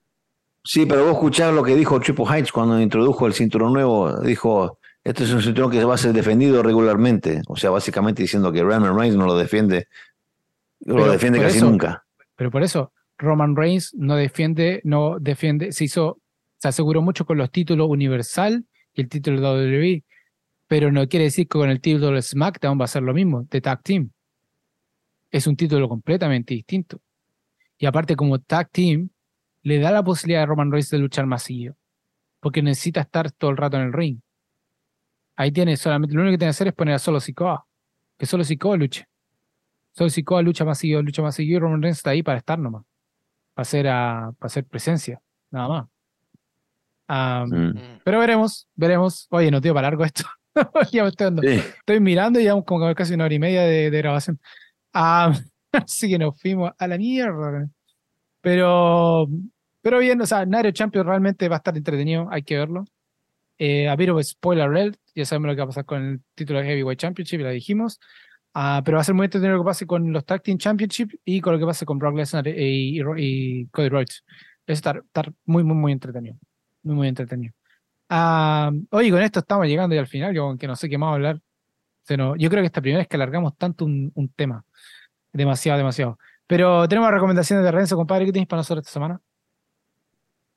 Sí, pero vos escuchás lo que dijo Triple H cuando introdujo el cinturón nuevo. Dijo, este es un cinturón que va a ser defendido regularmente. O sea, básicamente diciendo que Roman Reigns no lo defiende. Lo Pero defiende casi eso- nunca. Pero por eso, Roman Reigns no defiende, no defiende, se hizo, se aseguró mucho con los títulos Universal y el título de WWE, pero no quiere decir que con el título de SmackDown va a ser lo mismo, de Tag Team. Es un título completamente distinto. Y aparte, como Tag Team, le da la posibilidad a Roman Reigns de luchar más porque necesita estar todo el rato en el ring. Ahí tiene solamente, lo único que tiene que hacer es poner a solo Sikoa, que solo Sikoa luche. Solo Sikoa lucha más seguido, lucha más seguido, y Roman Reigns está ahí para estar nomás. Para hacer, a, para hacer presencia, nada más. Ah. Mm. Pero veremos, veremos. Oye, no dio para largo esto. <laughs> Ya estoy, Sí. estoy mirando y llevamos como casi una hora y media de, de grabación. Ah, <laughs> así que nos fuimos a la mierda. Pero, pero bien, o sea, Nairo Champions realmente va a estar entretenido, hay que verlo. Eh, a spoiler alert, ya sabemos lo que va a pasar con el título de Heavyweight Championship, ya dijimos. Ah, pero va a ser muy entretenido lo que pase con los Tag Team Championship y con lo que pase con Brock Lesnar y, y- y Cody Rhodes. Es estar, estar muy, muy, muy entretenido. Muy, muy entretenido. Ah, oye, con esto estamos llegando ya al final, yo aunque no sé qué más hablar. Yo creo que esta primera vez que alargamos tanto un, un tema. Demasiado, demasiado. Pero tenemos recomendaciones de Renzo, compadre. ¿Qué tienes para nosotros esta semana?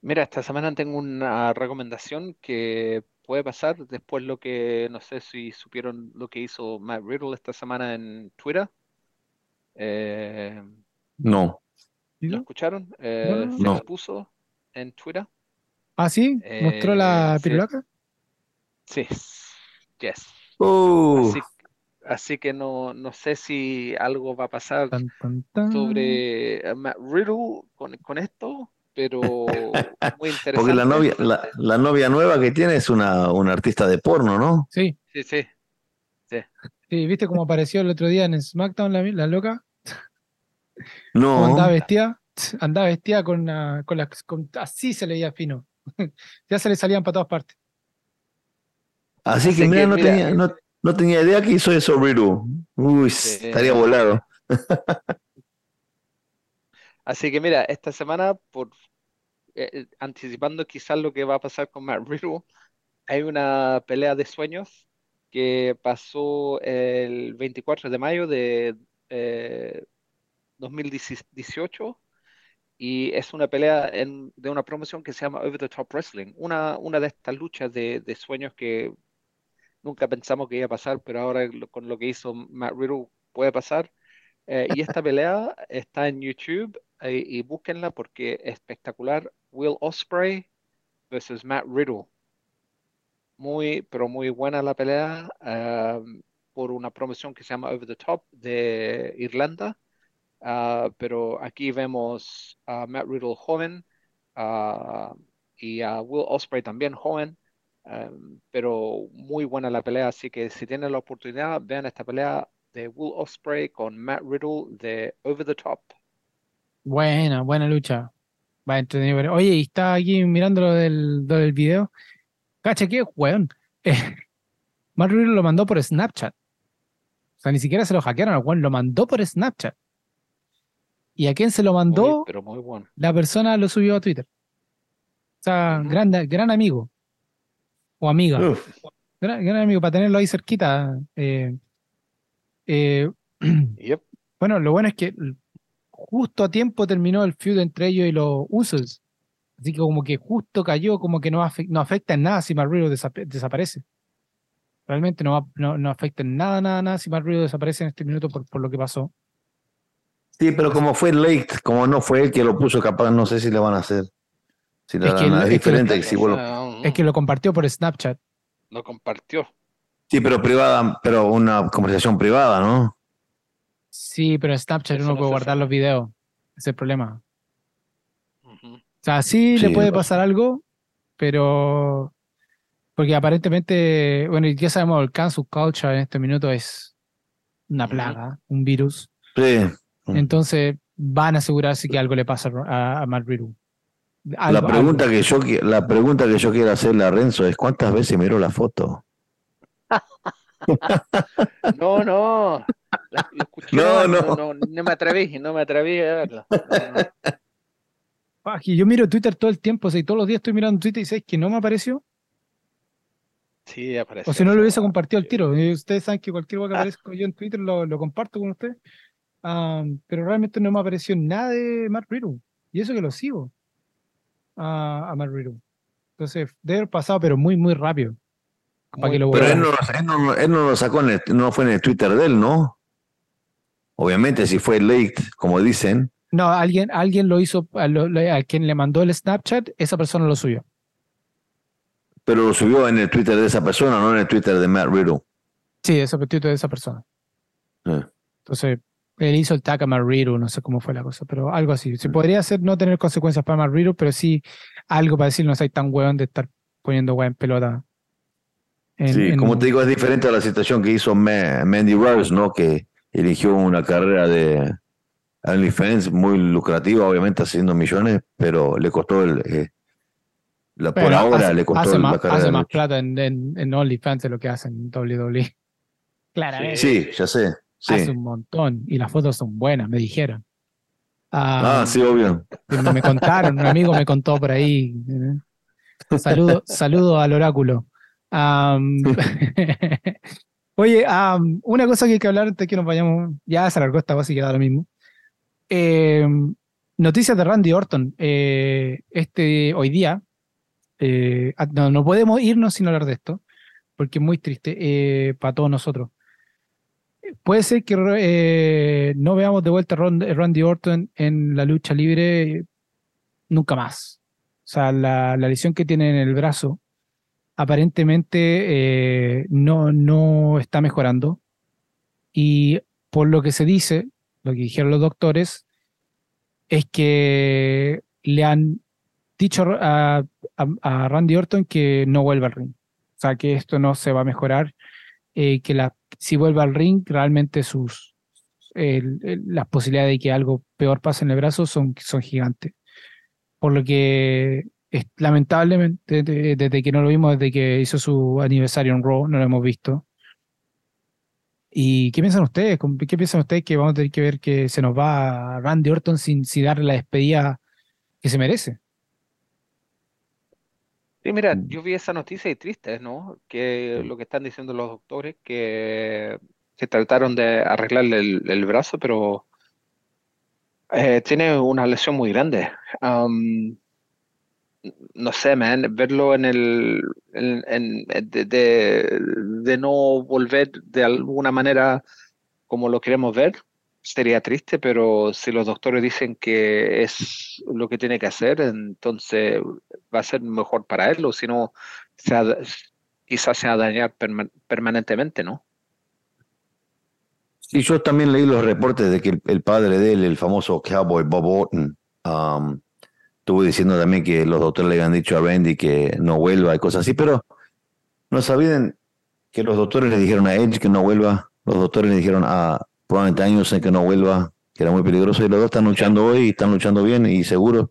Mira, esta semana tengo una recomendación que puede pasar después lo que, no sé si supieron lo que hizo Matt Riddle esta semana en Twitter. Eh, No. ¿lo escucharon? Eh, No. se No. expuso en Twitter. Ah, sí, mostró la Eh, sí. pirulaca. Sí, yes. Uh, Así, así que no, no sé si algo va a pasar Tan, tan, tan. sobre Matt Riddle con, con esto, pero <laughs> muy interesante. porque la novia, la, la novia nueva que tiene es una, una artista de porno, ¿no? Sí, Sí, sí. sí, ¿viste cómo apareció el otro día en SmackDown la, la loca? No. Andaba vestida, andaba vestida con, una- con las. con- así se le veía fino. <laughs> ya se le salían para todas partes. Así que mira, que, no, mira. Tenía, no, no tenía idea que hizo eso Riru. Uy, Sí. estaría volado. <laughs> Así que mira, esta semana, por eh, eh, anticipando quizás lo que va a pasar con Matt Riddle, hay una pelea de sueños que pasó el 24 de mayo de eh, 2018 y es una pelea de una promoción que se llama Over the Top Wrestling, una, una de estas luchas de, de sueños que nunca pensamos que iba a pasar, pero ahora con lo que hizo Matt Riddle puede pasar. Eh, y esta pelea está en YouTube eh, y búsquenla porque es espectacular. Will Ospreay versus Matt Riddle. Muy, pero muy buena la pelea ah, por una promoción que se llama Over the Top de Irlanda. Ah, pero aquí vemos a Matt Riddle joven ah, y a Will Ospreay también joven. Um, pero muy buena la pelea, así que si tienen la oportunidad, vean esta pelea de Will Ospreay con Matt Riddle de Over the Top. Buena, buena lucha. Va entretenido. ver. Oye, y está aquí mirando lo del, lo del video. Cacha, qué weón. <laughs> Eh, Matt Riddle lo mandó por Snapchat. O sea, ni siquiera se lo hackearon al weón, lo mandó por Snapchat. ¿Y a quién se lo Muy, mandó? pero muy bueno. La persona lo subió a Twitter. O sea, Ujú. gran, gran amigo. O amiga. Gran, gran amigo, para tenerlo ahí cerquita. eh, eh, <clears throat> Yep. bueno, lo bueno es que justo a tiempo terminó el feud entre ellos y los Usos. Así que como que justo cayó, como que no, afe- no afecta en nada si Matt Riddle desape- desaparece. Realmente no, va- no, no afecta en nada, nada, nada si Riddle desaparece en este minuto por, por lo que pasó. Sí, pero como fue late, como no fue él que lo puso, capaz no sé si le van a hacer. Si le Es que lo- es es que lo diferente que si vos lo- Ah, Es que lo compartió por Snapchat. lo compartió. Sí, pero privada, pero una conversación privada, ¿no? Sí, pero en Snapchat uno no puede guardar sabe. los videos. Ese es el problema. O sea, sí, le puede pasar algo, pero porque aparentemente, bueno, ya sabemos, el cancel culture en este minuto es una plaga, un virus. Sí. Entonces van a asegurarse que algo le pasa a, a Matt Riddle. Algo- la pregunta algo. que yo la pregunta que yo quiero hacerle a Renzo es ¿cuántas veces miró la foto? <laughs> <laughs> No, no. La- lo escuché No, no. no, no me atreví, no me atreví a verla. No. Ah, yo miro Twitter todo el tiempo, o sea, y todos los días estoy mirando Twitter y sabes que no me apareció. Sí, apareció. O si no lo hubiese compartido al tiro. Y ustedes saben que cualquier cosa que aparezca yo en Twitter lo, lo comparto con ustedes. Ah, pero realmente no me apareció nada de Matt Riddle. Y eso que lo sigo a, a Matt Riddle. Entonces, debe haber pasado, pero muy, muy rápido. Para que Muy- lo Pero él no, él no- él no lo sacó, en el- no fue en el Twitter de él, ¿no? Obviamente, si fue late, como dicen, No, alguien, alguien lo hizo, a, lo- le- a quien le mandó el Snapchat, esa persona lo subió. pero lo subió en el Twitter de esa persona, no en el Twitter de Matt Riddle. Sí, ese Twitter de esa persona. Eh. Entonces, él hizo el tag a Matt Riddle, no sé cómo fue la cosa, pero algo así. Se podría hacer no tener consecuencias para Matt Riddle, pero sí algo para decir no soy tan hueón de estar poniendo hueá en pelota. En- Sí, en- como te digo, es diferente a la situación que hizo Ma- Mandy Rose, ¿no? Que eligió una carrera de OnlyFans muy lucrativa, obviamente haciendo millones, pero le costó el... eh, la, por ahora hace, le costó hace la más, carrera. hace más plata en, OnlyFans de lo que hace en WWE. <laughs> Claramente. Sí, ya sé. Sí. Hace un montón y las fotos son buenas, me dijeron. Ah, Ah, sí, obvio. me, me contaron, un amigo me contó por ahí. ¿eh? Saludo, <laughs> saludo al oráculo. Am, <laughs> oye, am, una cosa que hay que hablar antes que nos vayamos, ya se alargó esta cosa y queda lo mismo. Em, noticias de Randy Orton. Eh, este, hoy día, eh, no, no podemos irnos sin hablar de esto, porque es muy triste eh, para todos nosotros. Puede ser que eh, no veamos de vuelta a Randy Orton en la lucha libre nunca más. O sea, la, la lesión que tiene en el brazo aparentemente eh, no, no está mejorando. Y por lo que se dice, lo que dijeron los doctores, es que le han dicho a, Randy Orton que no vuelva al ring. O sea, que esto no se va a mejorar, eh, que si vuelve al ring, realmente sus, las posibilidades de que algo peor pase en el brazo son, son gigantes. Por lo que lamentablemente, desde que no lo vimos, desde que hizo su aniversario en Raw, no lo hemos visto. ¿Y qué piensan ustedes? ¿Qué piensan ustedes que vamos a tener que ver que se nos va Randy Orton sin, sin darle la despedida que se merece? Sí, mira, mm. yo vi esa noticia y triste, ¿no? Que lo que están diciendo los doctores, que se trataron de arreglarle el, brazo, pero eh, tiene una lesión muy grande. No sé, man, verlo en el, de, no volver de alguna manera como lo queremos ver, sería triste, pero si los doctores dicen que es lo que tiene que hacer, entonces va a ser mejor para él, o si no, quizás se va a dañar permanentemente, ¿no? Sí, yo también leí los reportes de que el, padre de él, el famoso cowboy Bob Orton, um, estuvo diciendo también que los doctores le habían dicho a Randy que no vuelva y cosas así, pero no sabían que los doctores le dijeron a Edge que no vuelva, los doctores le dijeron a años en que no vuelva, que era muy peligroso, y los dos están luchando hoy, y están luchando bien y seguro.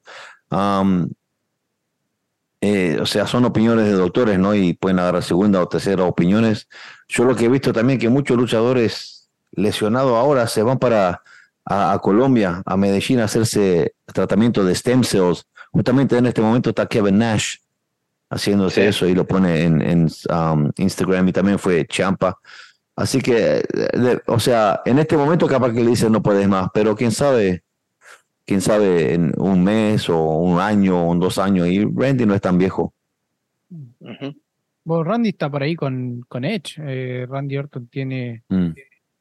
Eh, o sea, son opiniones de doctores, ¿no? Y pueden agarrar segunda o tercera opiniones. Yo lo que he visto también que muchos luchadores lesionados ahora se van para a, Colombia, a Medellín, a hacerse tratamiento de stem cells. Justamente en este momento está Kevin Nash haciéndose eso y lo pone en, en Instagram y también fue Champa. Así que, o sea, en este momento capaz que le dicen no puedes más, pero quién sabe, quién sabe en un mes o un año o dos años y Randy no es tan viejo. Bueno, Randy está por ahí con, con Edge. Eh, Randy Orton tiene... Mm.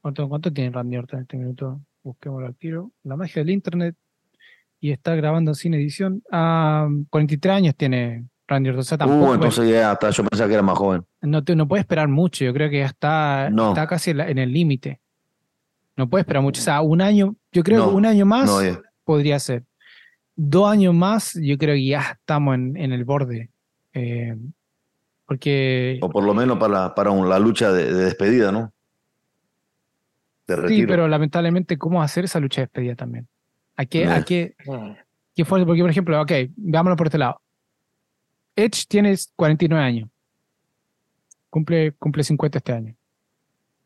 ¿cuánto, tiene Randy Orton en este minuto? Busquémoslo al tiro. La magia del Internet. Y está grabando sin edición. Ah, 43 años tiene Randy Orton. uh, entonces ya hasta yo pensaba que era más joven. No, te, no puede esperar mucho, yo creo que ya está, está casi en, el límite. No puede esperar mucho. O sea, un año, yo creo que un año más podría ser. Dos años más, yo creo que ya estamos en, en el borde. Eh, porque. O por lo menos para, para la lucha de, despedida, ¿no? De sí, pero lamentablemente, ¿cómo hacer esa lucha de despedida también? ¿A qué, a qué, qué fue? Porque, por ejemplo, ok, veámoslo por este lado. Edge tiene 49 años. Cumple, cumple 50 este año.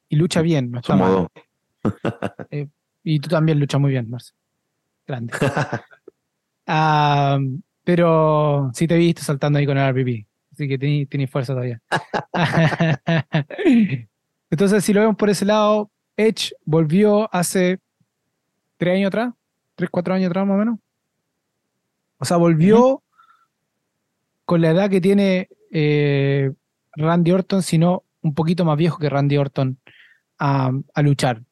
Y lucha bien, no está mal. <laughs> Eh, y tú también luchas muy bien, Marce. Grande. <laughs> pero sí te viste saltando ahí con el RPP. Así que tienes fuerza todavía. <laughs> Entonces, si lo vemos por ese lado, Edge volvió hace tres años atrás, tres, cuatro años atrás más o menos. O sea, volvió con la edad que tiene eh, Randy Orton, sino un poquito más viejo que Randy Orton a, luchar.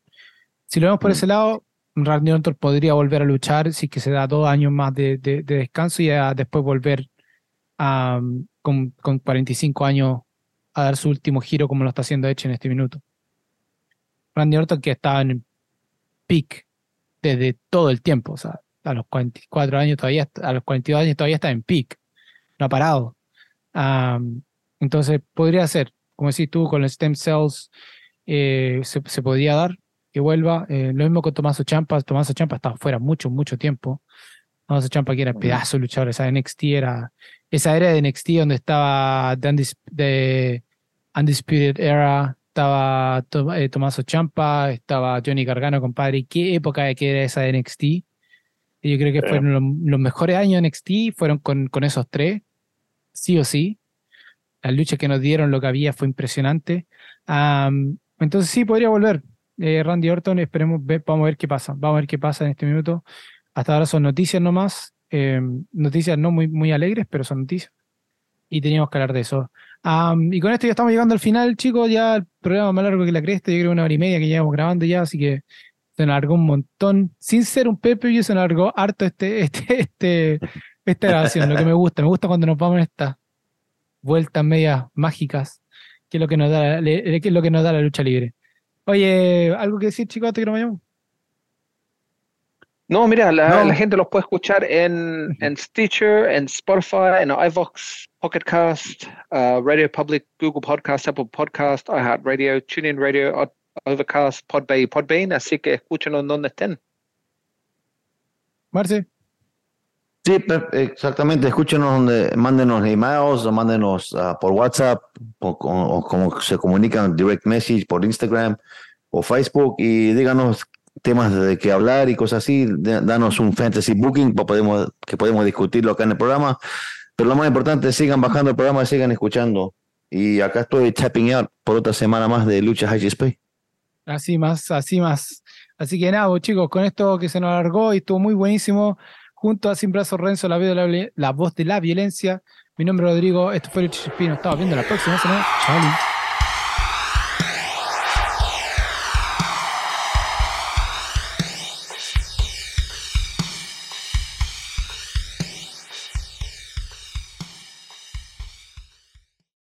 Si lo vemos por ese lado, Randy Orton podría volver a luchar si que se da dos años más de, descanso y después volver con, 45 años a dar su último giro como lo está haciendo hecho en este minuto. Randy Orton que estaba en peak desde todo el tiempo, o sea, a los 44 años todavía, a los 42 años todavía está en peak no ha parado. entonces, podría ser, como decís tú, con los stem cells, eh, se, se, podría dar que vuelva. Eh, lo mismo con Tomaso Champa. Tomaso Champa estaba fuera mucho, mucho tiempo. Tomaso Champa, que era pedazo de luchador, esa NXT era. Esa era de NXT donde estaba de Undisputed Era, estaba eh, Tomaso Champa, estaba Johnny Gargano, compadre. ¿Qué época que era esa de NXT? yo creo que fueron los, mejores años de NXT, fueron con, con esos tres sí o sí. La lucha que nos dieron, lo que había, fue impresionante. entonces sí, podría volver. Eh, Randy Orton, esperemos, vamos a ver qué pasa. Vamos a ver qué pasa en este minuto. Hasta ahora son noticias nomás. Em, noticias no muy, muy alegres, pero son noticias. Y teníamos que hablar de eso. Y con esto ya estamos llegando al final, chicos. Ya el programa más largo que la cresta. Yo creo una hora y media que llevamos grabando ya, así que se alargó un montón. Sin ser un Pepe, yo se alargó harto este, este, este, esta grabación, lo que me gusta. Me gusta cuando nos vamos en estas vueltas medias mágicas, que es lo que nos da, que es lo que nos da la lucha libre. Oye, ¿algo que decir, chicos, antes que nos vayamos? No, mira, la, gente los puede escuchar en, en, Stitcher, en Spotify, en iVox, Pocket Cast, uh, Radio Public, Google Podcast, Apple Podcast, iHeartRadio, TuneIn Radio, Overcast, Podbay y Podbane, así que escúchenos donde estén. Marce. Sí, exactamente. Escúchenos donde, mándenos emails o mándenos uh, por WhatsApp o, o, como se comunican direct message por Instagram o Facebook y díganos temas de qué hablar y cosas así. Danos un fantasy booking podemos, que podemos discutirlo acá en el programa. Pero lo más importante, sigan bajando el programa, sigan escuchando. Y acá estoy tapping out por otra semana más de Lucha HSP. Así más, así más. Así que nada, chicos, con esto que se nos alargó y estuvo muy buenísimo junto a Sin Brazo Renzo, la, la, la, voz de la violencia. Mi nombre es Rodrigo, esto fue el Chichispino. Estamos viendo la próxima semana. Chao.